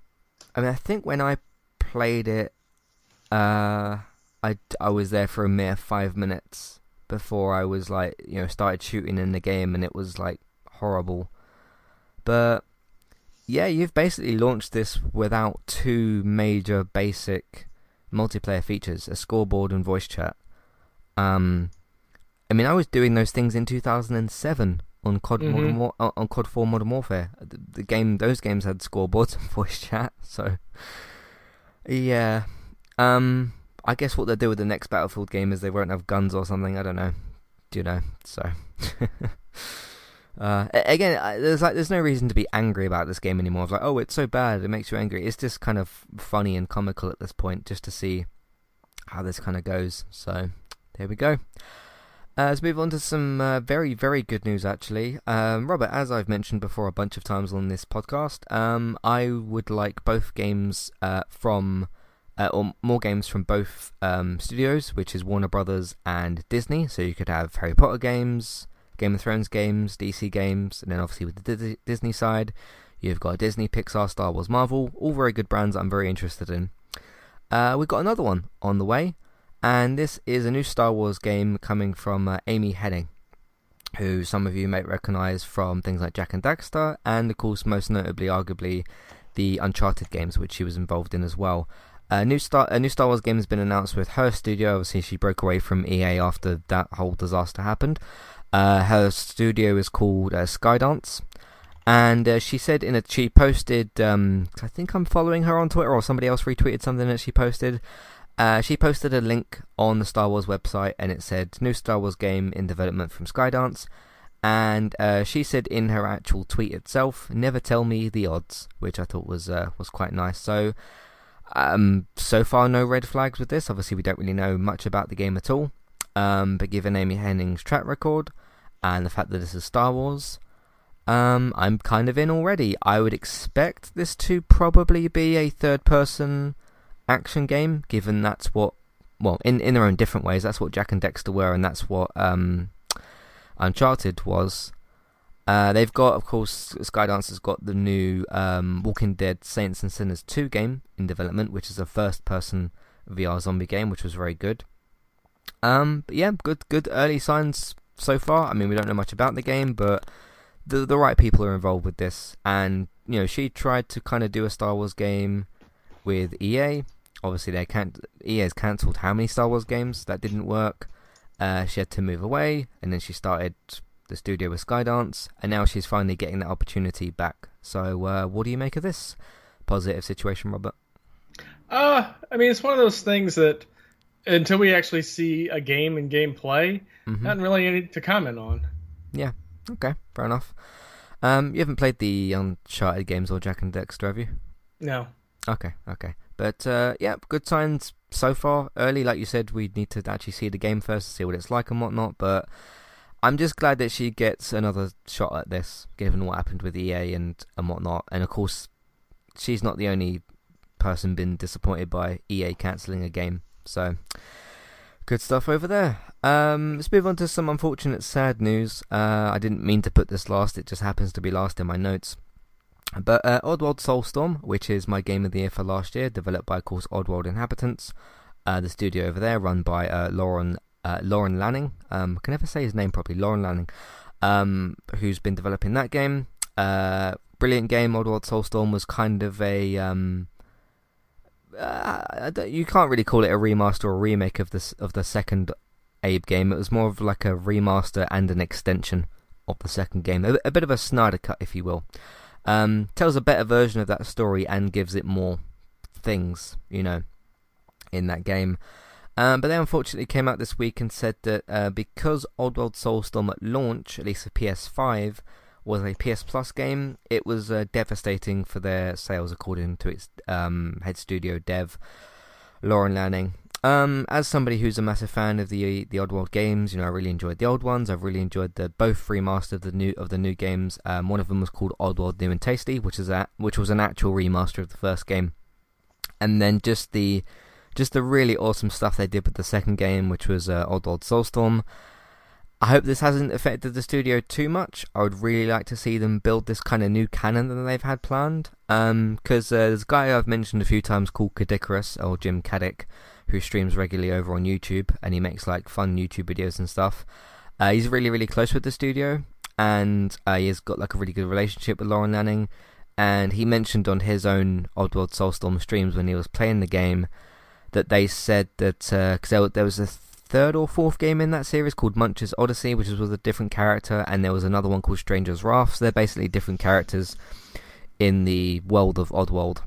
I mean, I think when I played it, uh, I I was there for a mere five minutes before I was like, you know, started shooting in the game, and it was like horrible. But yeah, you've basically launched this without two major basic multiplayer features: a scoreboard and voice chat. Um, I mean, I was doing those things in 2007 on COD Mhm. Modern War- uh, on COD 4 Modern Warfare. The, the game, those games had scoreboards and voice chat. So yeah, um, I guess what they'll do with the next Battlefield game is they won't have guns or something. I don't know. Do you know? So. Uh, again, there's like there's no reason to be angry about this game anymore. It's like, oh, it's so bad, it makes you angry. It's just kind of funny and comical at this point, just to see how this kind of goes. So there we go. Uh, let's move on to some uh, very, very good news, actually. Um, Robert, as I've mentioned before a bunch of times on this podcast, um, I would like both games uh, from, uh, or more games from both um, studios, which is Warner Brothers and Disney. So you could have Harry Potter games, Game of Thrones games, DC games, and then obviously with the Dis- Disney side, you've got Disney, Pixar, Star Wars, Marvel, all very good brands I'm very interested in. Uh, we've got another one on the way, and this is a new Star Wars game coming from uh, Amy Hennig, who some of you may recognize from things like Jak and Daxter, and of course, most notably, arguably, the Uncharted games, which she was involved in as well. A new Star a new Star Wars game has been announced with her studio. Obviously, she broke away from EA after that whole disaster happened. Uh, her studio is called uh, Skydance, and uh, she said in a she posted. Um, I think I'm following her on Twitter, or somebody else retweeted something that she posted. Uh, she posted a link on the Star Wars website, and it said "New Star Wars game in development from Skydance." And uh, she said in her actual tweet itself, "Never tell me the odds," which I thought was uh, was quite nice. So, um, so far no red flags with this. Obviously, we don't really know much about the game at all. Um, but given Amy Hennig's track record and the fact that this is Star Wars, um, I'm kind of in already. I would expect this to probably be a third-person action game, given that's what, well, in in their own different ways, that's what Jak and Daxter were, and that's what um, Uncharted was. Uh, they've got, of course, Skydance has got the new um, Walking Dead Saints and Sinners 2 game in development, which is a first-person VR zombie game, which was very good. Um, but yeah, good, good early signs so far. I mean, we don't know much about the game, but the the right people are involved with this. And you know, she tried to kind of do a Star Wars game with EA. Obviously, they can't. EA's cancelled how many Star Wars games that didn't work. Uh, she had to move away, and then she started the studio with Skydance, and now she's finally getting that opportunity back. So, uh, what do you make of this positive situation, Robert? Uh, I mean, it's one of those things that until we actually see a game and gameplay, Mhm. not really any to comment on. Yeah. Okay. Fair enough. Um, you haven't played the Uncharted games or Jak and Daxter, have you? No. Okay. Okay. But uh, yeah, good signs so far. Early, like you said, we need to actually see the game first to see what it's like and whatnot. But I'm just glad that she gets another shot at this, given what happened with EA and and whatnot. And of course, she's not the only person been disappointed by EA cancelling a game. So good stuff over there. Um, let's move on to some unfortunate, sad news. Uh, I didn't mean to put this last; it just happens to be last in my notes. But uh, Oddworld Soulstorm, which is my game of the year for last year, developed by, of course, Oddworld Inhabitants, uh, the studio over there, run by uh, Lorne uh, Lorne Lanning. Um, I can never say his name properly. Lorne Lanning, um, who's been developing that game. Uh, brilliant game. Oddworld Soulstorm was kind of a um, uh, you can't really call it a remaster or remake of this of the second Abe game. It was more of like a remaster and an extension of the second game, a, a bit of a Snyder cut, if you will. Um, tells a better version of that story and gives it more things, you know, in that game. Um, but they unfortunately came out this week and said that uh, because Oddworld Soulstorm at launch, at least for PS5, was a PS Plus game. It was uh, devastating for their sales, according to its um, head studio dev, Lorne Lanning. Um, as somebody who's a massive fan of the the Oddworld games, you know, I really enjoyed the old ones. I've really enjoyed the both remastered of the new of the new games. Um, one of them was called Oddworld New and Tasty, which is a, which was an actual remaster of the first game, and then just the just the really awesome stuff they did with the second game, which was uh, Oddworld Soulstorm. I hope this hasn't affected the studio too much. I would really like to see them build this kind of new canon that they've had planned. Because um, uh, there's a guy I've mentioned a few times called Caddicarus, or Jim Caddick, who streams regularly over on YouTube, and he makes like fun YouTube videos and stuff. Uh, he's really, really close with the studio, and uh, he's got like a really good relationship with Lorne Lanning. And he mentioned on his own Oddworld Soulstorm streams when he was playing the game that they said that because uh, there, there was a third or fourth game in that series called Munch's Oddysee, which was with a different character, and there was another one called Stranger's Wrath. So they're basically different characters in the world of Oddworld.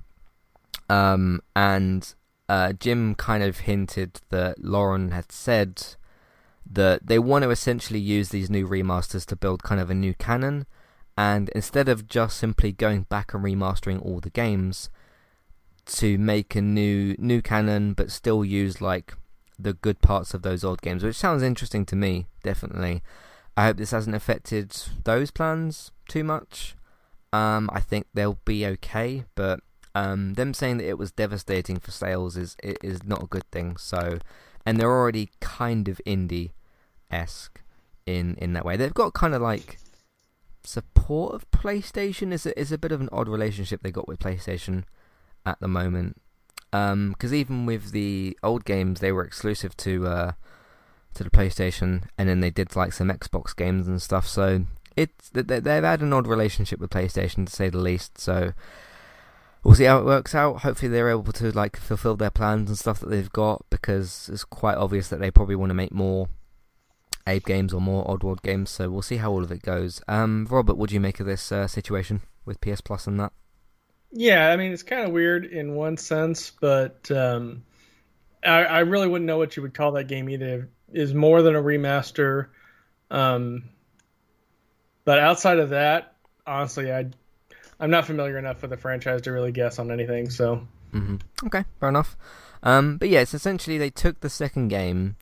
Um, and uh, Jim kind of hinted that Lorne had said that they want to essentially use these new remasters to build kind of a new canon, and instead of just simply going back and remastering all the games, to make a new new canon, but still use like the good parts of those old games, which sounds interesting to me, definitely. I hope this hasn't affected those plans too much. Um, I think they'll be okay, but um, them saying that it was devastating for sales is is not a good thing. So, and they're already kind of indie esque in in that way. They've got kind of like support of PlayStation. is a, is a bit of an odd relationship they got with PlayStation at the moment because um, even with the old games, they were exclusive to uh, to the PlayStation, and then they did like some Xbox games and stuff. So it's they've had an odd relationship with PlayStation to say the least. So we'll see how it works out. Hopefully, they're able to like fulfill their plans and stuff that they've got because it's quite obvious that they probably want to make more Abe games or more Oddworld games. So we'll see how all of it goes. Um, Robert, what do you make of this uh, situation with PS Plus and that? Yeah, I mean it's kind of weird in one sense, but um, I, I, really wouldn't know what you would call that game either. It is more than a remaster, um, but outside of that, honestly, I I'm not familiar enough with the franchise to really guess on anything. So mm-hmm. okay, fair enough. Um, but yeah, it's essentially they took the second game,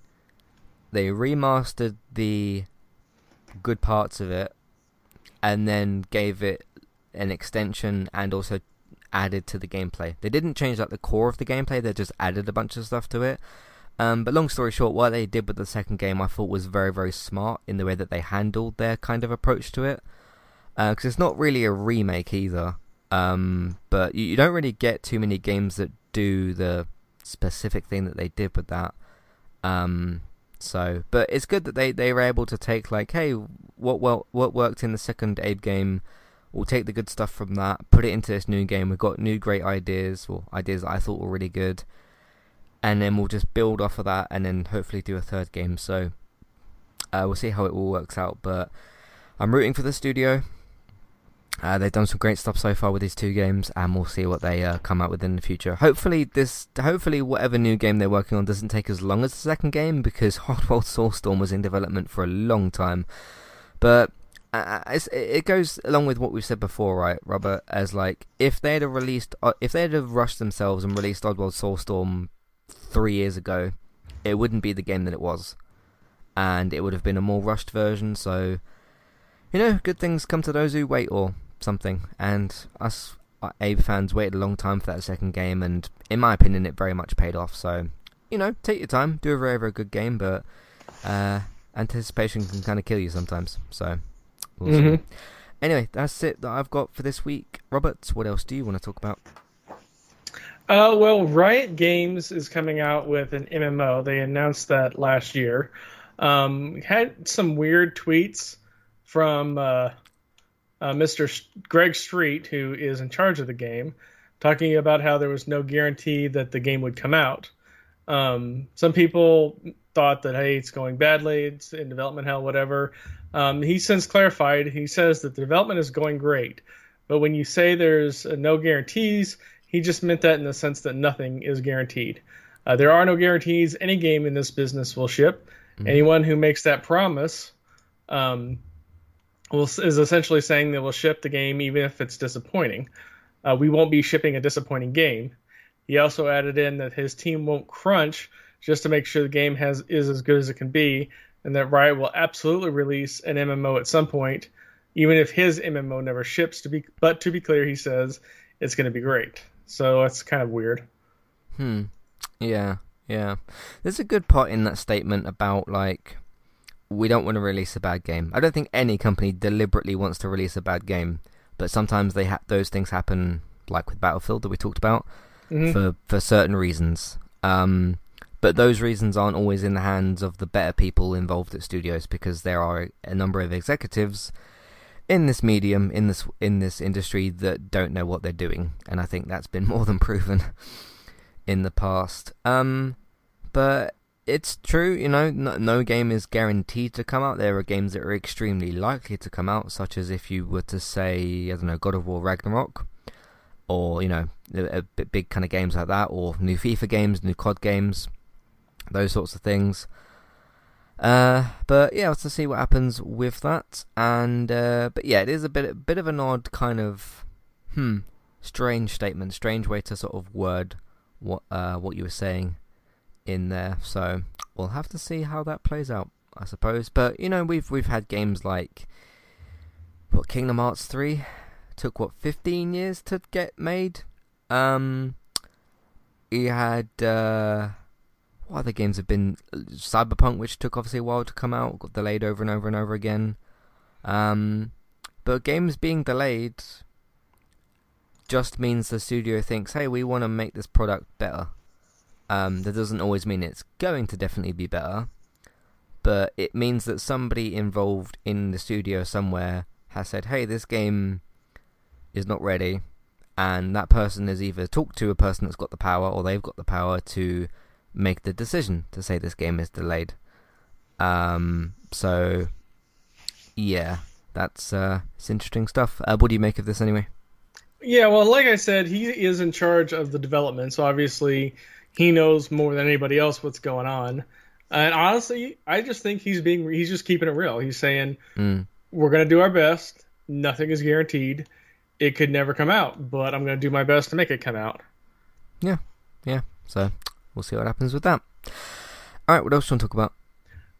they remastered the good parts of it, and then gave it an extension and also added to the gameplay. They didn't change like the core of the gameplay; they just added a bunch of stuff to it. Um, but long story short, what they did with the second game, I thought was very, very smart in the way that they handled their kind of approach to it. Because uh, it's not really a remake either. Um, but you, you, don't really get too many games that do the specific thing that they did with that. Um, so, but it's good that they, they were able to take like, hey, what well what worked in the second Abe game We'll take the good stuff from that, put it into this new game. We've got new great ideas, or ideas I thought were really good, and then we'll just build off of that, and then hopefully do a third game. So uh, we'll see how it all works out. But I'm rooting for the studio. Uh, they've done some great stuff so far with these two games, and we'll see what they uh, come out with in the future. Hopefully, this, hopefully, whatever new game they're working on doesn't take as long as the second game because Oddworld Soulstorm was in development for a long time. But it goes along with what we've said before, right, Robert? As like, if they'd have released, uh, if they'd have rushed themselves and released Oddworld Soulstorm three years ago, it wouldn't be the game that it was, and it would have been a more rushed version. So, you know, good things come to those who wait, or something. And us uh, Abe fans waited a long time for that second game, and in my opinion, it very much paid off. So, you know, take your time, do a very, very good game, but uh, anticipation can kind of kill you sometimes. So. We'll mm-hmm. Anyway, that's it that I've got for this week. Robert, what else do you want to talk about? Uh, well, Riot Games is coming out with an MMO. They announced that last year. Um, had some weird tweets from uh, uh, Mr. Greg Street, who is in charge of the game, talking about how there was no guarantee that the game would come out. Um, some people thought that hey, it's going badly, it's in development hell, whatever. Um, he since clarified. He says that the development is going great, but when you say there's uh, no guarantees, he just meant that in the sense that nothing is guaranteed. Uh, there are no guarantees. Any game in this business will ship. Mm-hmm. Anyone who makes that promise um, will, is essentially saying that we'll ship the game even if it's disappointing. Uh, we won't be shipping a disappointing game. He also added in that his team won't crunch just to make sure the game has is as good as it can be, and that Riot will absolutely release an MMO at some point, even if his MMO never ships. To be, but to be clear, he says it's going to be great. So that's kind of weird. Hmm. Yeah. Yeah. There's a good part in that statement about like we don't want to release a bad game. I don't think any company deliberately wants to release a bad game, but sometimes they ha- those things happen, like with Battlefield that we talked about, mm-hmm. for for certain reasons. Um, but those reasons aren't always in the hands of the better people involved at studios because there are a number of executives in this medium in this in this industry that don't know what they're doing, and I think that's been more than proven in the past. Um, but it's true, you know, no, no, game is guaranteed to come out. There are games that are extremely likely to come out, such as if you were to say, I don't know, God of War Ragnarok, or, you know, a, a big kind of games like that, or new FIFA games, new COD games, those sorts of things. Uh, but yeah, let's see what happens with that. And uh, but yeah, it is a bit a bit of an odd kind of hmm strange statement, strange way to sort of word what uh what you were saying in there. So we'll have to see how that plays out, I suppose. But you know, we've we've had games like what Kingdom Hearts three took what fifteen years to get made. Um, you had uh, other games have been Cyberpunk, which took obviously a while to come out, got delayed over and over and over again. Um, but games being delayed just means the studio thinks, hey, we want to make this product better. Um, that doesn't always mean it's going to definitely be better, but it means that somebody involved in the studio somewhere has said, "Hey, this game is not ready," and that person has either talked to a person that's got the power, or they've got the power to make the decision to say this game is delayed. Um, so yeah, that's uh, it's interesting stuff. Uh, what do you make of this anyway? Yeah, well, like I said, he is in charge of the development, so obviously he knows more than anybody else what's going on. And honestly, I just think he's being he's just keeping it real. He's saying mm. we're going to do our best. Nothing is guaranteed. It could never come out, but I'm going to do my best to make it come out. Yeah, yeah. So we'll see what happens with that. All right, what else do you want to talk about?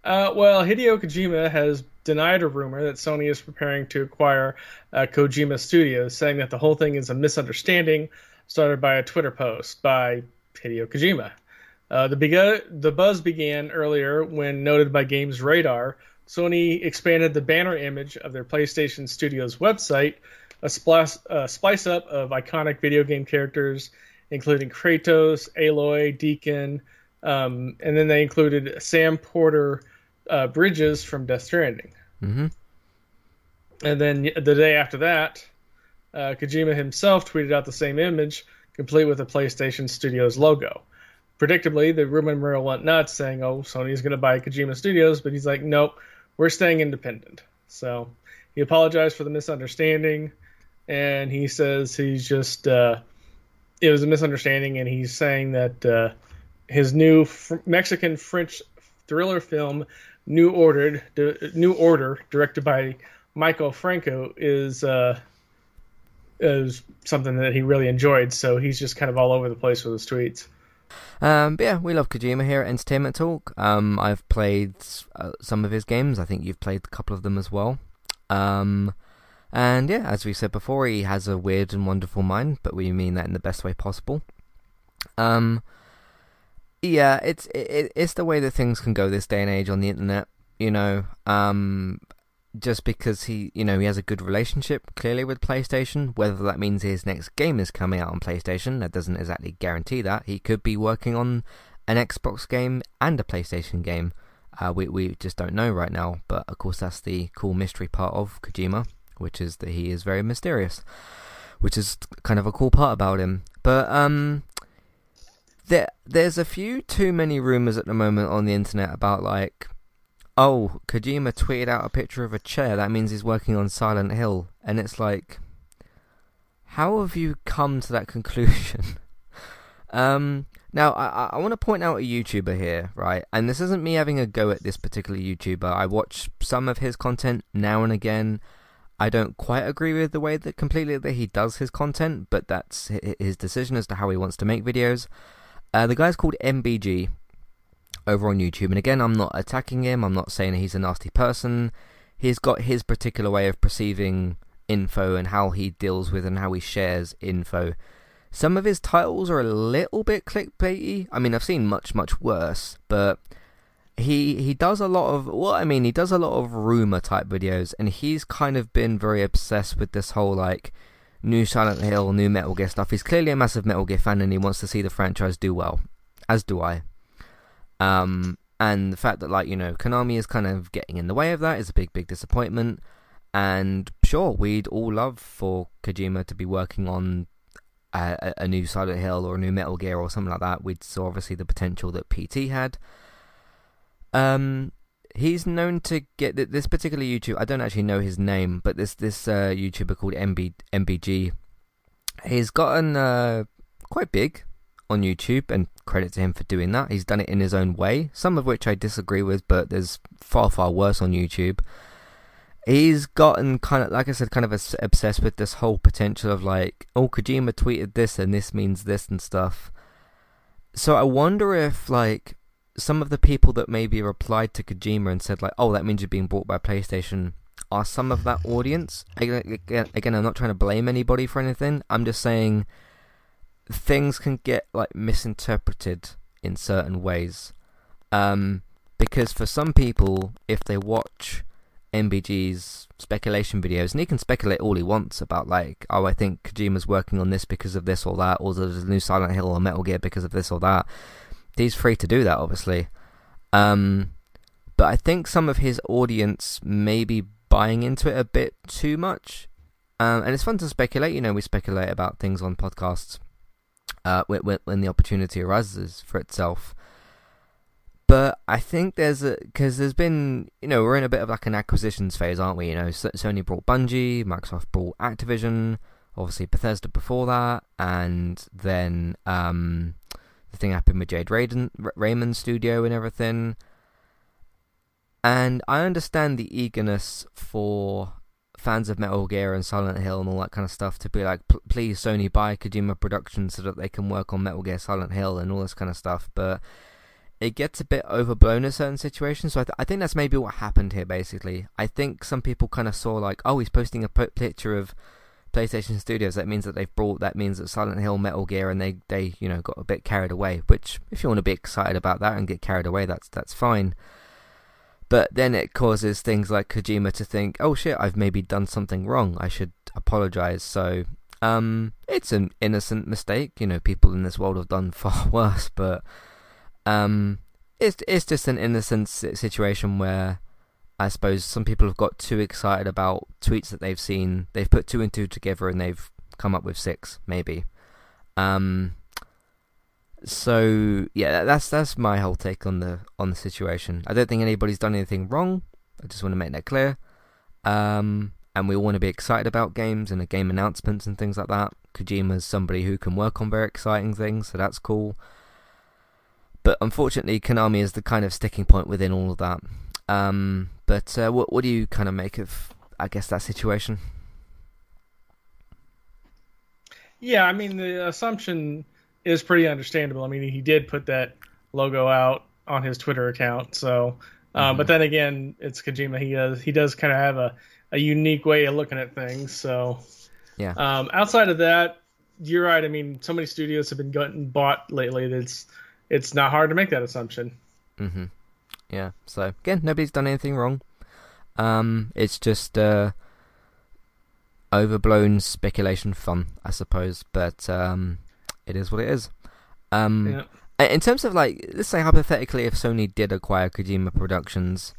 Uh, well, Hideo Kojima has denied a rumor that Sony is preparing to acquire uh, Kojima Studios, saying that the whole thing is a misunderstanding started by a Twitter post by Hideo Kojima. Uh, the, the buzz began earlier when noted by Games Radar. Sony expanded the banner image of their PlayStation Studios website, a, splice, a splice up of iconic video game characters, including Kratos, Aloy, Deacon, um, and then they included Sam Porter uh, Bridges from Death Stranding. Mm-hmm. And then the day after that, uh, Kojima himself tweeted out the same image complete with the PlayStation Studios logo. Predictably, the rumor mill went nuts, saying, "Oh, Sony's going to buy Kojima Studios," but he's like, "Nope, we're staying independent." So he apologized for the misunderstanding, and he says he's just uh, it was a misunderstanding, and he's saying that uh, his new fr- Mexican French thriller film, New Ordered, New Order, directed by Michael Franco, is uh, is something that he really enjoyed. So he's just kind of all over the place with his tweets. Um, but yeah, we love Kojima here at Entertainment Talk. Um, I've played uh, some of his games. I think you've played a couple of them as well. Um, and yeah, as we said before, he has a weird and wonderful mind, but we mean that in the best way possible. Um, yeah, it's it, it's the way that things can go this day and age on the internet. You know, um, just because he, you know, he has a good relationship clearly with PlayStation. Whether that means his next game is coming out on PlayStation, that doesn't exactly guarantee that. He could be working on an Xbox game and a PlayStation game. Uh, we we just don't know right now. But of course, that's the cool mystery part of Kojima, which is that he is very mysterious, which is kind of a cool part about him. But um, there there's a few too many rumors at the moment on the internet about like oh, Kojima tweeted out a picture of a chair. That means he's working on Silent Hill. And it's like, how have you come to that conclusion? um, now, I, I want to point out a YouTuber here, right? And this isn't me having a go at this particular YouTuber. I watch some of his content now and again. I don't quite agree with the way that completely that he does his content, but that's his decision as to how he wants to make videos. Uh, the guy's called MBG over on YouTube, and again, I'm not attacking him. I'm not saying he's a nasty person. He's got his particular way of perceiving info and how he deals with and how he shares info. Some of his titles are a little bit clickbaity. I mean, I've seen much, much worse, but he he does a lot of well, I mean, he does a lot of rumor type videos, and he's kind of been very obsessed with this whole like new Silent Hill, new Metal Gear stuff. He's clearly a massive Metal Gear fan, and he wants to see the franchise do well, as do I. Um, and the fact that like you know Konami is kind of getting in the way of that is a big, big disappointment. And sure, we'd all love for Kojima to be working on a, a new Silent Hill or a new Metal Gear or something like that. We saw obviously the potential that PT had. Um, he's known to get this particular YouTube. I don't actually know his name, but this this uh, YouTuber called MB MBG, he's gotten uh, quite big on YouTube, and credit to him for doing that. He's done it in his own way, some of which I disagree with, but there's far far worse on YouTube. He's gotten kind of, like I said, kind of obsessed with this whole potential of like, oh, Kojima tweeted this and this means this and stuff. So I wonder if like some of the people that maybe replied to Kojima and said like, "Oh, that means you're being bought by PlayStation," are some of that audience. Again, again, I'm not trying to blame anybody for anything. I'm just saying things can get like misinterpreted in certain ways. Um, because for some people, if they watch MBG's speculation videos, and he can speculate all he wants about like, oh, I think Kojima's working on this because of this or that, or there's a new Silent Hill or Metal Gear because of this or that he's free to do that, obviously. Um, but I think some of his audience may be buying into it a bit too much. Um, and it's fun to speculate. You know, we speculate about things on podcasts uh, when, when the opportunity arises for itself. But I think there's a because there's been you know we're in a bit of like an acquisitions phase, aren't we? You know, Sony brought Bungie, Microsoft brought Activision, obviously Bethesda before that, and then um, the thing happened with Jade Raymond, Raymond's studio and everything. And I understand the eagerness for fans of Metal Gear and Silent Hill and all that kind of stuff to be like, please Sony buy Kojima Productions so that they can work on Metal Gear Silent Hill and all this kind of stuff. But it gets a bit overblown in certain situations. So I, th- I think that's maybe what happened here. Basically, I think some people kind of saw like, oh, he's posting a p- picture of PlayStation Studios, that means that they've brought that means that Silent Hill, Metal Gear, and they they you know got a bit carried away. Which, if you want to be excited about that and get carried away, that's that's fine. But then it causes things like Kojima to think, oh shit, I've maybe done something wrong. I should apologize. So um, it's an innocent mistake. You know, people in this world have done far worse, but um, it's it's just an innocent situation where I suppose some people have got too excited about tweets that they've seen. They've put two and two together and they've come up with six, maybe. Um, so yeah, that's that's my whole take on the on the situation. I don't think anybody's done anything wrong. I just want to make that clear. Um, and we all want to be excited about games and game announcements and things like that. Kojima's somebody who can work on very exciting things, so that's cool. But unfortunately, Konami is the kind of sticking point within all of that. Um, but uh, what what do you kind of make of, I guess, that situation? Yeah, I mean the assumption is pretty understandable. I mean he did put that logo out on his Twitter account, so. Uh, mm-hmm. But then again, it's Kojima. He does he does kind of have a, a unique way of looking at things. So yeah. Um, outside of that, you're right. I mean, so many studios have been getting bought lately that it's it's not hard to make that assumption. Mm-hmm. Yeah. So again, nobody's done anything wrong. Um, it's just uh, overblown speculation fun, I suppose. But um, it is what it is. Um, yeah. In terms of like, let's say hypothetically, if Sony did acquire Kojima Productions,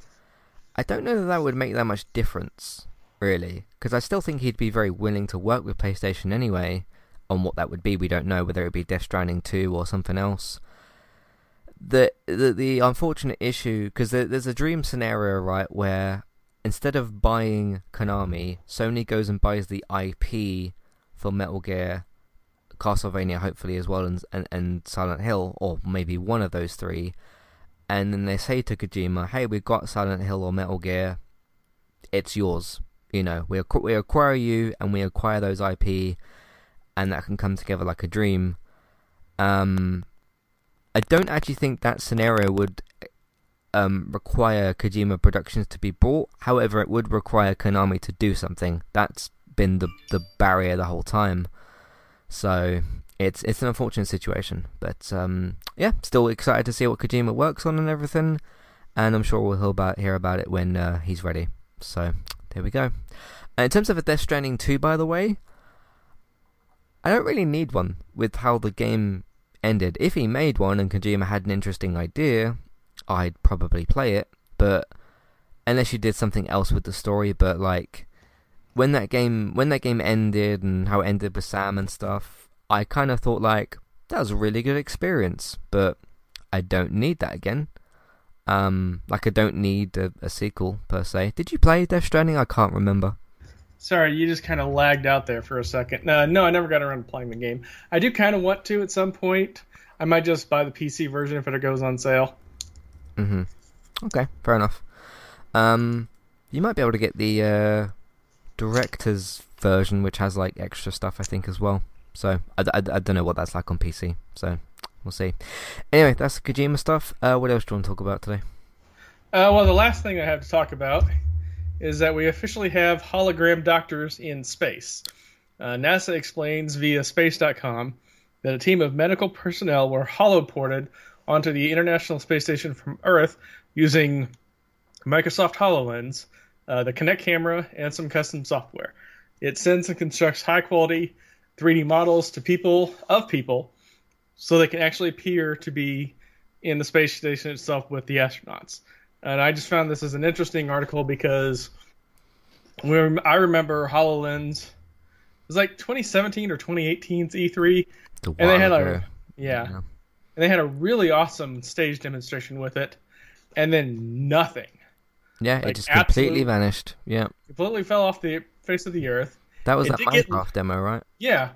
I don't know that that would make that much difference, really, because I still think he'd be very willing to work with PlayStation anyway. On what that would be, we don't know whether it would be Death Stranding two or something else the the, the unfortunate issue because there, there's a dream scenario right where instead of buying Konami, Sony goes and buys the IP for Metal Gear, Castlevania, hopefully as well, and, and and Silent Hill, or maybe one of those three. And then they say to Kojima, "Hey, we've got Silent Hill or Metal Gear. It's yours. You know, we acqu- we acquire you and we acquire those IP, and that can come together like a dream. Um, I don't actually think that scenario would um, require Kojima Productions to be bought. However, it would require Konami to do something. That's been the the barrier the whole time. So it's it's an unfortunate situation, but um, yeah, still excited to see what Kojima works on and everything, and I'm sure we'll hear about it when uh, he's ready. So there we go. in terms of a Death Stranding 2, by the way, I don't really need one with how the game ended. If he made one and Kojima had an interesting idea, I'd probably play it. But unless you did something else with the story, but like when that game when that game ended and how it ended with Sam and stuff, I kind of thought like that was a really good experience, but I don't need that again. Um, like I don't need a, a sequel per se. Did you play Death Stranding? I can't remember. Sorry, you just kind of lagged out there for a second. Uh, no, I never got around to playing the game. I do kind of want to at some point. I might just buy the PC version if it goes on sale. Mm-hmm. Okay, fair enough. Um, you might be able to get the uh, director's version, which has like extra stuff, I think, as well. So I, I, I don't know what that's like on PC. So we'll see. Anyway, that's Kojima stuff. Uh, what else do you want to talk about today? Uh, well, the last thing I have to talk about is that we officially have hologram doctors in space. Uh, NASA explains via space.com that a team of medical personnel were holoported onto the International Space Station from Earth using Microsoft HoloLens, uh, the Kinect camera, and some custom software. It sends and constructs high quality 3D models to people of people so they can actually appear to be in the space station itself with the astronauts. And I just found this as an interesting article because when I remember HoloLens, it was like 2017 or 2018's E3, and they had a yeah, yeah, and they had a really awesome stage demonstration with it, and then nothing. Yeah, like, it just completely vanished. Yeah, completely fell off the face of the earth. That was it that Minecraft get, demo, right? Yeah,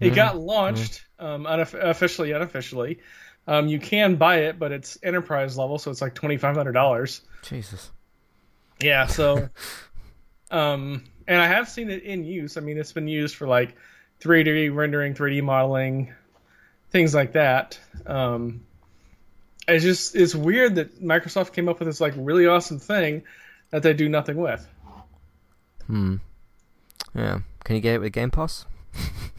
it yeah. got launched yeah. um, unofficially, unofficially. Um, you can buy it, but it's enterprise level, so it's like twenty five hundred dollars. Jesus. Yeah. So, um, and I have seen it in use. I mean, it's been used for like 3D rendering, 3D modeling, things like that. Um, it's just it's weird that Microsoft came up with this like really awesome thing that they do nothing with. Hmm. Yeah. Can you get it with Game Pass?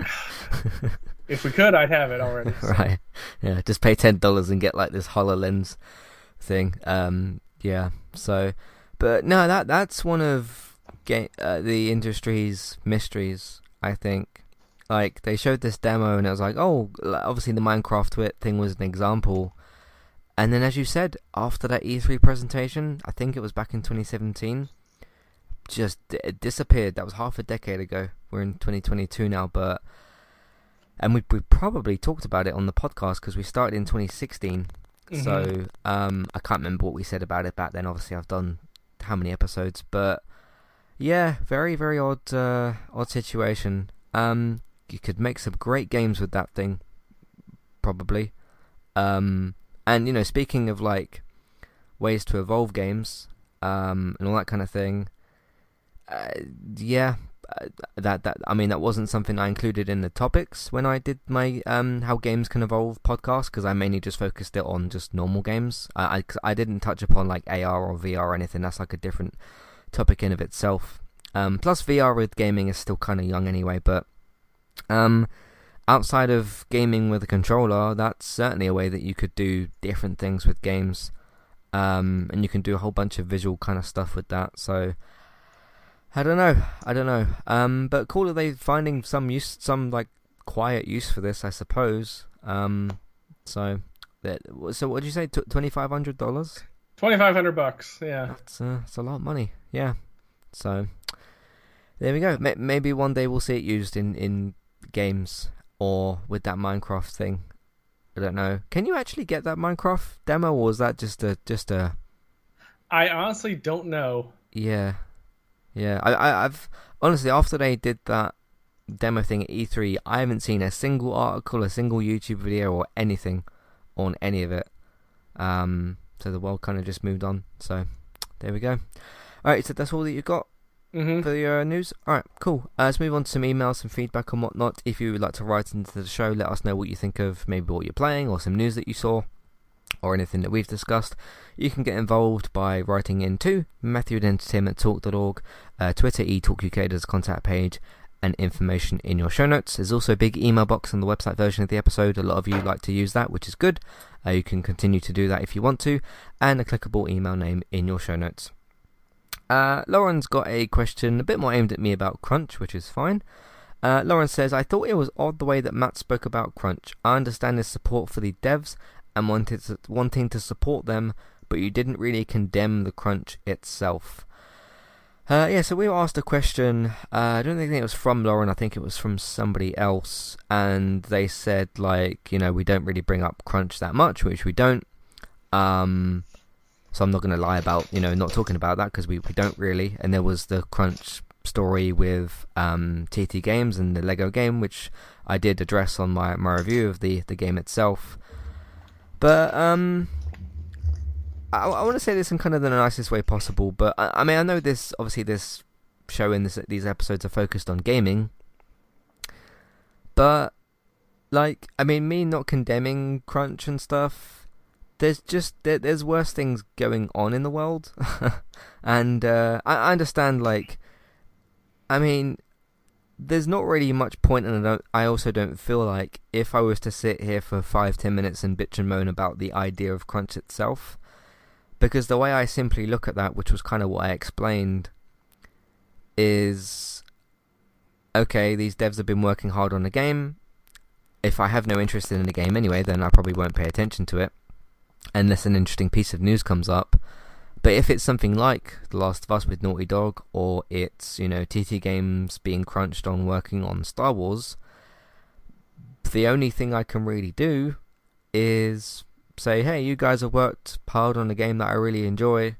if we could, I'd have it already. So. right. Yeah. Just pay ten dollars and get like this Hololens thing. Um. Yeah. So, but no, that that's one of game uh, the industry's mysteries. I think. Like they showed this demo and it was like, oh, obviously the Minecraft thing was an example. And then, as you said, after that E3 presentation, I think it was back in 2017, just it disappeared. That was half a decade ago. We're in 2022 now, but and we we probably talked about it on the podcast because we started in 2016. Mm-hmm. So um, I can't remember what we said about it back then. Obviously, I've done how many episodes, but yeah, very very odd uh, odd situation. Um, you could make some great games with that thing, probably. Um, and you know, speaking of like ways to evolve games um, and all that kind of thing, uh, yeah, that that I mean that wasn't something I included in the topics when I did my um, how games can evolve podcast because I mainly just focused it on just normal games. I, I I didn't touch upon like AR or VR or anything. That's like a different topic in of itself. Um, plus VR with gaming is still kind of young anyway, but um, outside of gaming with a controller, that's certainly a way that you could do different things with games. Um, and you can do a whole bunch of visual kind of stuff with that. So I don't know, I don't know. Um, but cool are they finding some use, some like quiet use for this, I suppose. Um, so that so what did you say? Twenty five hundred dollars. Twenty five hundred bucks. Yeah, that's uh, that's a lot of money. Yeah. So there we go. Maybe one day we'll see it used in in games or with that Minecraft thing. I don't know. Can you actually get that Minecraft demo, or is that just a just a? I honestly don't know. Yeah, yeah. I, I I've honestly after they did that demo thing at E3, I haven't seen a single article, a single YouTube video, or anything on any of it. Um, so the world kind of just moved on. So there we go. All right, so that's all that you've got. Mm-hmm. for your news? Alright, cool. Uh, let's move on to some emails, some feedback and whatnot. If you would like to write into the show, let us know what you think of maybe what you're playing or some news that you saw or anything that we've discussed. You can get involved by writing at entertainmenttalk.org, uh, Twitter, eTalkUK, a contact page, and information in your show notes. There's also a big email box on the website version of the episode. A lot of you like to use that, which is good. Uh, you can continue to do that if you want to, and a clickable email name in your show notes. Uh, Lauren's got a question a bit more aimed at me about Crunch, which is fine. Uh, Lauren says, I thought it was odd the way that Matt spoke about Crunch. I understand his support for the devs and wanted to, wanting to support them, but you didn't really condemn the Crunch itself. Uh, yeah, so we were asked a question. Uh, I don't think it was from Lauren. I think it was from somebody else, and they said like, you know, we don't really bring up Crunch that much, which we don't. Um, so I'm not going to lie about, you know, not talking about that because we, we don't really. And there was the Crunch story with um, TT Games and the Lego game, which I did address on my, my review of the, the game itself. But um, I, I want to say this in kind of the nicest way possible. But I, I mean, I know this obviously this show and this, these episodes are focused on gaming, but like, I mean, me not condemning crunch and stuff. There's just there, there's worse things going on in the world, and uh, I, I understand. Like, I mean, there's not really much point, and I, I also don't feel like if I was to sit here for five, ten minutes and bitch and moan about the idea of crunch itself, because the way I simply look at that, which was kind of what I explained, is okay, these devs have been working hard on the game. If I have no interest in the game anyway, then I probably won't pay attention to it unless an interesting piece of news comes up. But if it's something like The Last of Us with Naughty Dog, or it's, you know, TT Games being crunched on working on Star Wars, the only thing I can really do is say, hey, you guys have worked hard on a game that I really enjoy,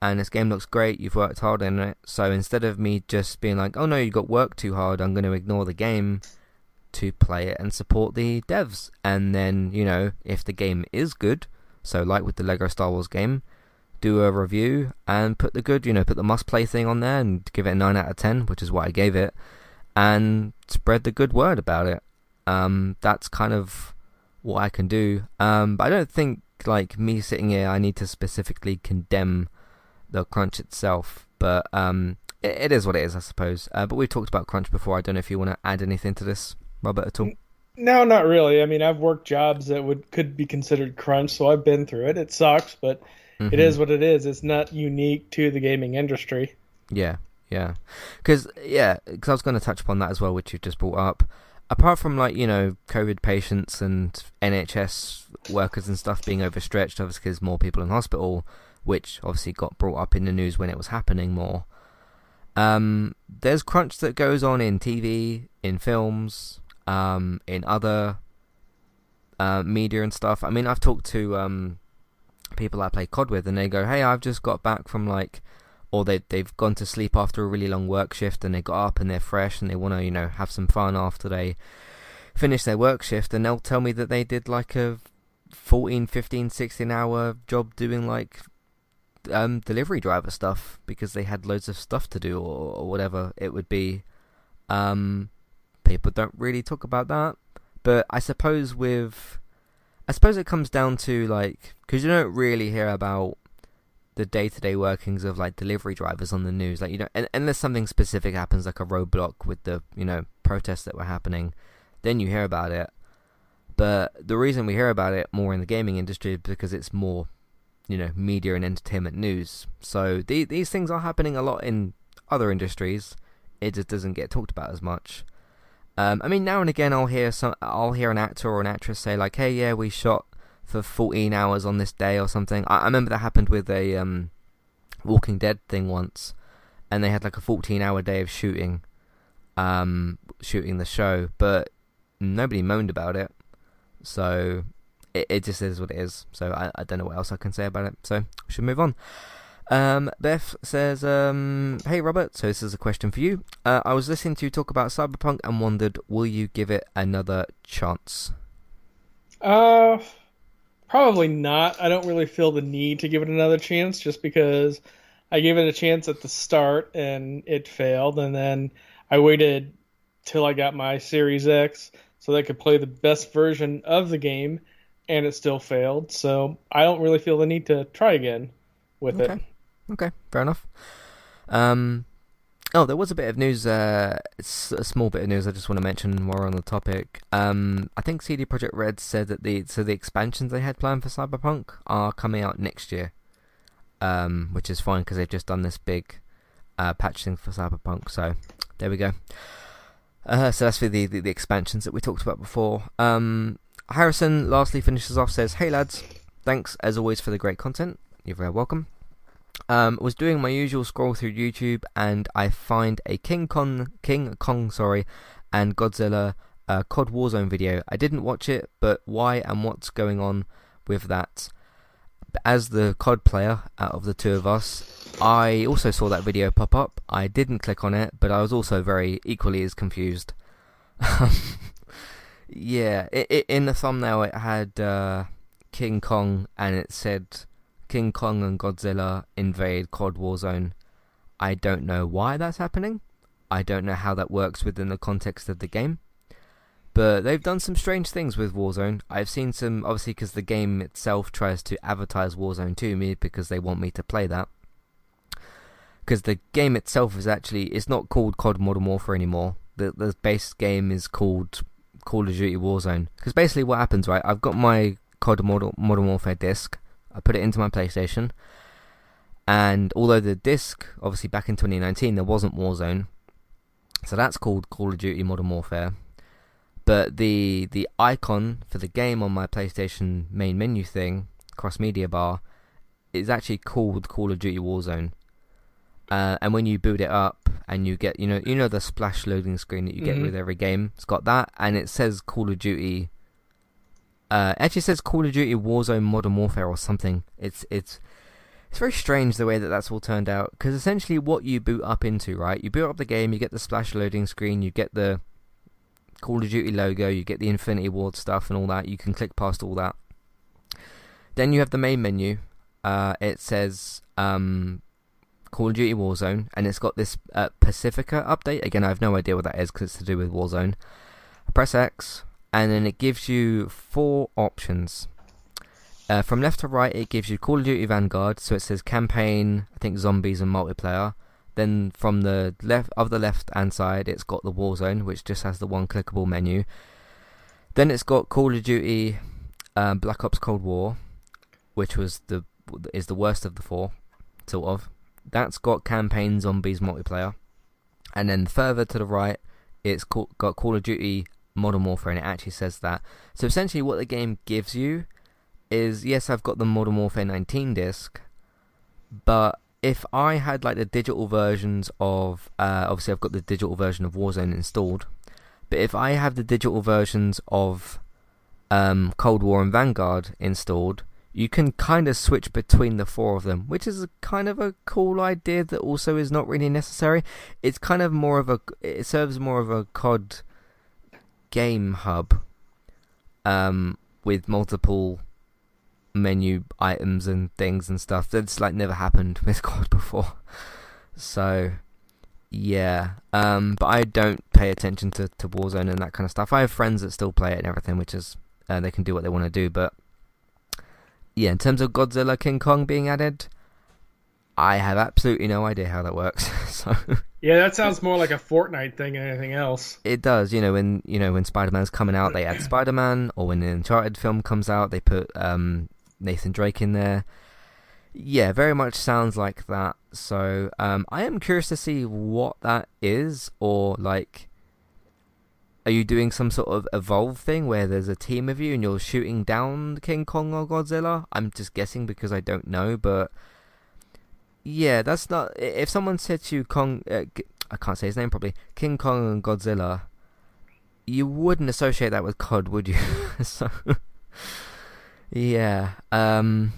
and this game looks great, you've worked hard in it. So instead of me just being like, oh no, you got work too hard, I'm going to ignore the game to play it and support the devs. And then, you know, if the game is good, so like with the Lego Star Wars game, do a review and put the good, you know, put the must play thing on there and give it a 9 out of 10, which is what I gave it, and spread the good word about it. Um, that's kind of what I can do. Um, but I don't think, like, me sitting here, I need to specifically condemn the crunch itself. But um, it, it is what it is, I suppose. Uh, but we've talked about crunch before. I don't know if you want to add anything to this, Robert, at all. No, not really. I mean, I've worked jobs that would could be considered crunch, so I've been through it. It sucks, but Mm-hmm. it is what it is. It's not unique to the gaming industry. Yeah, yeah. Because yeah, because I was going to touch upon that as well, which you've just brought up. Apart from like you know COVID patients and NHS workers and stuff being overstretched, obviously because more people in hospital, which obviously got brought up in the news when it was happening more. Um, there's crunch that goes on in TV, in films, um, in other uh, media and stuff. I mean, I've talked to um, people I play COD with, and they go, "Hey, I've just got back from like." Or they they've gone to sleep after a really long work shift and they got up and they're fresh and they want to you know have some fun after they finish their work shift and they'll tell me that they did like a 14 15 16 hour job doing like um delivery driver stuff because they had loads of stuff to do or, or whatever it would be um people don't really talk about that but i suppose with i suppose it comes down to like because you don't really hear about the day-to-day workings of like delivery drivers on the news like you know unless something specific happens like a roadblock with the you know protests that were happening then you hear about it. But the reason we hear about it more in the gaming industry is because it's more you know media and entertainment news. So the, these things are happening a lot in other industries. It just doesn't get talked about as much um, I mean now and again I'll hear some I'll hear an actor or an actress say like hey yeah we shot for 14 hours on this day or something. I, I remember that happened with a um, Walking Dead thing once, and they had like a 14 hour day of shooting, um, shooting the show, but nobody moaned about it. So it, it just is what it is. So I, I don't know what else I can say about it. So should move on. Um, Beth says, um, "Hey Robert, so this is a question for you. Uh, I was listening to you talk about Cyberpunk and wondered, will you give it another chance?" Uh, probably not. I don't really feel the need to give it another chance just because I gave it a chance at the start and it failed, and then I waited till I got my Series X so that I could play the best version of the game, and it still failed. So I don't really feel the need to try again with okay. it. Okay, fair enough. Um, oh, there was a bit of news. Uh, it's a small bit of news I just want to mention while we're on the topic. Um, I think CD Projekt Red said that the so the expansions they had planned for Cyberpunk are coming out next year. Um, which is fine because they've just done this big uh, patch thing for Cyberpunk. So there we go. Uh, so that's for the, the, the expansions that we talked about before. Um, Harrison lastly finishes off says, "Hey lads, thanks as always for the great content. You're very welcome." Um, was doing my usual scroll through YouTube and I find a King Kong, King Kong, sorry, and Godzilla uh, COD Warzone video. I didn't watch it, but why and what's going on with that? As the COD player out of the two of us, I also saw that video pop up. I didn't click on it, but I was also very equally as confused. yeah, it, it, in the thumbnail it had uh, King Kong and it said King Kong and Godzilla invade COD Warzone. I don't know why that's happening. I don't know how that works within the context of the game. But they've done some strange things with Warzone. I've seen some, obviously, because the game itself tries to advertise Warzone to me because they want me to play that. Because the game itself is actually, it's not called COD Modern Warfare anymore. The, the base game is called Call of Duty Warzone. Because basically what happens, right, I've got my COD Modern, Modern Warfare disc. I put it into my PlayStation. And although the disc, obviously back in 2019, there wasn't Warzone. So that's called Call of Duty Modern Warfare. But the the icon for the game on my PlayStation main menu thing, cross media bar, is actually called Call of Duty Warzone. Uh, and when you boot it up and you get you know you know the splash loading screen that you get Mhm. with every game, it's got that and it says Call of Duty. Uh, actually says Call of Duty Warzone Modern Warfare or something. It's it's it's very strange the way that that's all turned out because essentially what you boot up into, right? You boot up the game, you get the splash loading screen, you get the Call of Duty logo, you get the Infinity Ward stuff and all that. You can click past all that. Then you have the main menu. Uh, it says um, Call of Duty Warzone, and it's got this uh, Pacifica update. Again, I have no idea what that is because it's to do with Warzone. Press X, and then it gives you four options. Uh, from left to right, it gives you Call of Duty Vanguard, so it says campaign, I think zombies and multiplayer. Then from the left of the left hand side, it's got the Warzone, which just has the one clickable menu. Then it's got Call of Duty um, Black Ops Cold War, which was the is the worst of the four, sort of. That's got campaign zombies multiplayer, and then further to the right, it's got Call of Duty Modern Warfare, and it actually says that. So essentially, what the game gives you is yes, I've got the Modern Warfare 19 disc, but if I had like the digital versions of, uh, obviously I've got the digital version of Warzone installed, but if I have the digital versions of um, Cold War and Vanguard installed, you can kind of switch between the four of them, which is kind of a cool idea that also is not really necessary. It's kind of more of a, it serves more of a COD game hub um, with multiple menu items and things and stuff that's like never happened with COD before. So yeah, um, but I don't pay attention to, to Warzone and that kind of stuff. I have friends that still play it and everything, which is uh, they can do what they want to do. But yeah, in terms of Godzilla King Kong being added, I have absolutely no idea how that works. so Yeah, that sounds more like a Fortnite thing than anything else. it does, you know, when you know when Spider Man's coming out, they add Spider Man, or when the Uncharted film comes out, they put um, Nathan Drake in there. Yeah, very much sounds like that. So um, I am curious to see what that is, or like, are you doing some sort of evolve thing where there's a team of you and you're shooting down King Kong or Godzilla? I'm just guessing because I don't know, but yeah, that's not. If someone said to you Kong, uh, I can't say his name probably, King Kong and Godzilla, you wouldn't associate that with COD, would you? so, yeah. Um,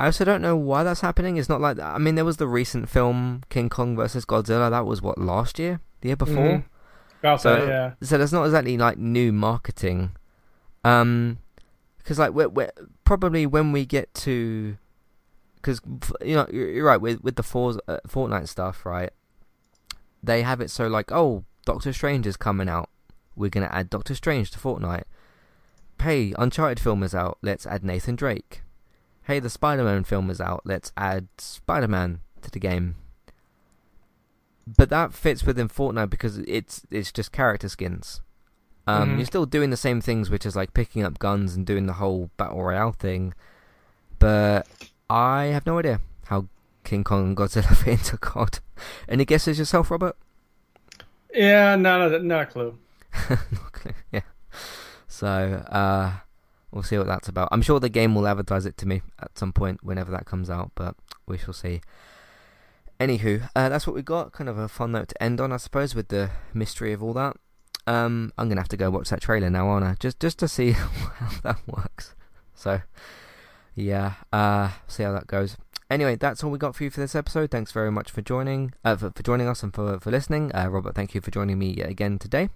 I also don't know why that's happening. It's not like I mean, there was the recent film King Kong versus Godzilla. That was what last year, the year before. Mhm. About So- that, yeah. So there's not exactly like new marketing, um, because like we're, we're probably when we get to because you know you're right with with the four, uh, Fortnite stuff, right? They have it so like, oh, Doctor Strange is coming out. We're gonna add Doctor Strange to Fortnite. Hey, Uncharted film is out. Let's add Nathan Drake. Hey, the Spider-Man film is out. Let's add Spider-Man to the game. But that fits within Fortnite because it's it's just character skins. Um, Mhm. You're still doing the same things, which is like picking up guns and doing the whole battle royale thing. But I have no idea how King Kong and Godzilla fit into COD. Any guesses yourself, Robert? Yeah, not a, not a clue. Not clear. Yeah. So uh, we'll see what that's about. I'm sure the game will advertise it to me at some point whenever that comes out, but we shall see. Anywho, uh, that's what we got. Kind of a fun note to end on, I suppose, with the mystery of all that. Um, I'm gonna have to go watch that trailer now, aren't I? Just just to see how that works. So yeah, uh, see how that goes. Anyway, that's all we got for you for this episode. Thanks very much for joining, uh, for, for joining us and for for listening. Uh, Robert, thank you for joining me yet again today.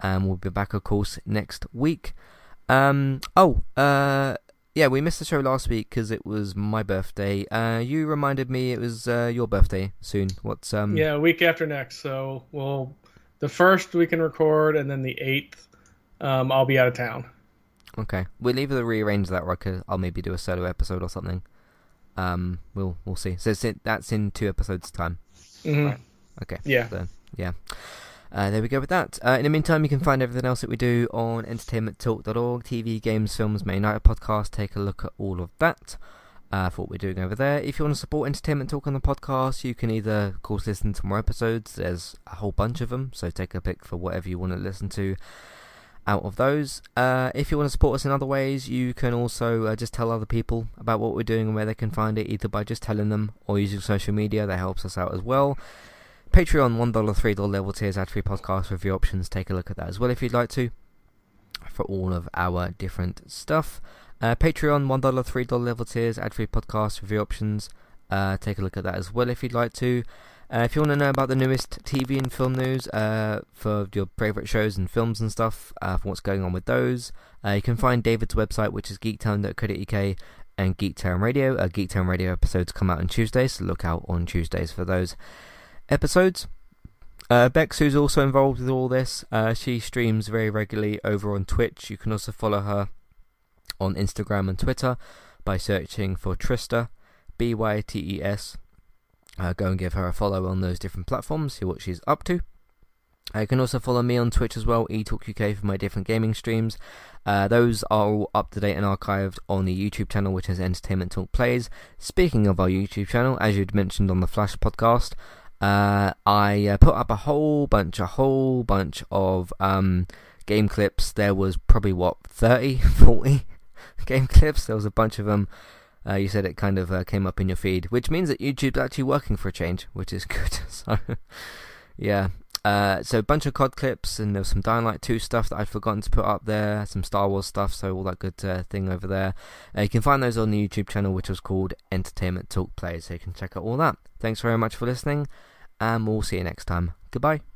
Um, we'll be back, of course, next week. Um, oh, uh, yeah, we missed the show last week because it was my birthday. Uh, you reminded me it was uh, your birthday soon. What's um? Yeah, week after next. So we'll the first we can record, and then the eighth, um, I'll be out of town. Okay, we'll either rearrange that, or I could, I'll maybe do a solo episode or something. Um, we'll we'll see. So it's in, that's in two episodes time. hmm Right. Okay. Yeah. So, yeah. Uh, there we go with that. Uh, in the meantime, you can find everything else that we do on entertainmenttalk.org, TV, games, films, May Night podcast. Take a look at all of that uh, for what we're doing over there. If you want to support Entertainment Talk on the podcast, you can either, of course, listen to more episodes. There's a whole bunch of them, so take a pick for whatever you want to listen to out of those. Uh, if you want to support us in other ways, you can also uh, just tell other people about what we're doing and where they can find it, either by just telling them or using social media. That helps us out as well. Patreon, $1, $3 level tiers, ad free podcast review options. Take a look at that as well if you'd like to for all of our different stuff. Uh, Patreon, $1, $3 level tiers, ad free podcast review options. Uh, take a look at that as well if you'd like to. Uh, if you want to know about the newest TV and film news uh, for your favourite shows and films and stuff, uh, for what's going on with those, uh, you can find David's website, which is geektown.co.uk and Geektown Radio. Uh, Geektown Radio episodes come out on Tuesdays, so look out on Tuesdays for those episodes. Uh, Bex, who's also involved with all this, uh, she streams very regularly over on Twitch. You can also follow her on Instagram and Twitter by searching for Trista, B Y T E S. Uh, go and give her a follow on those different platforms, see what she's up to. Uh, you can also follow me on Twitch as well, eTalkUK, for my different gaming streams. Uh, those are all up to date and archived on the YouTube channel, which is Entertainment Talk Plays. Speaking of our YouTube channel, as you'd mentioned on the Flash podcast, uh, I uh, put up a whole bunch, a whole bunch of um, game clips. There was probably, what, 30, 40 game clips? There was a bunch of them. Uh, you said it kind of uh, came up in your feed, which means that YouTube's actually working for a change, which is good. so, yeah. Uh, so a bunch of COD clips, and there was some Dying Light 2 stuff that I'd forgotten to put up there, some Star Wars stuff, so all that good uh, thing over there. Uh, you can find those on the YouTube channel, which was called Entertainment Talk Play, so you can check out all that. Thanks very much for listening, and we'll see you next time. Goodbye.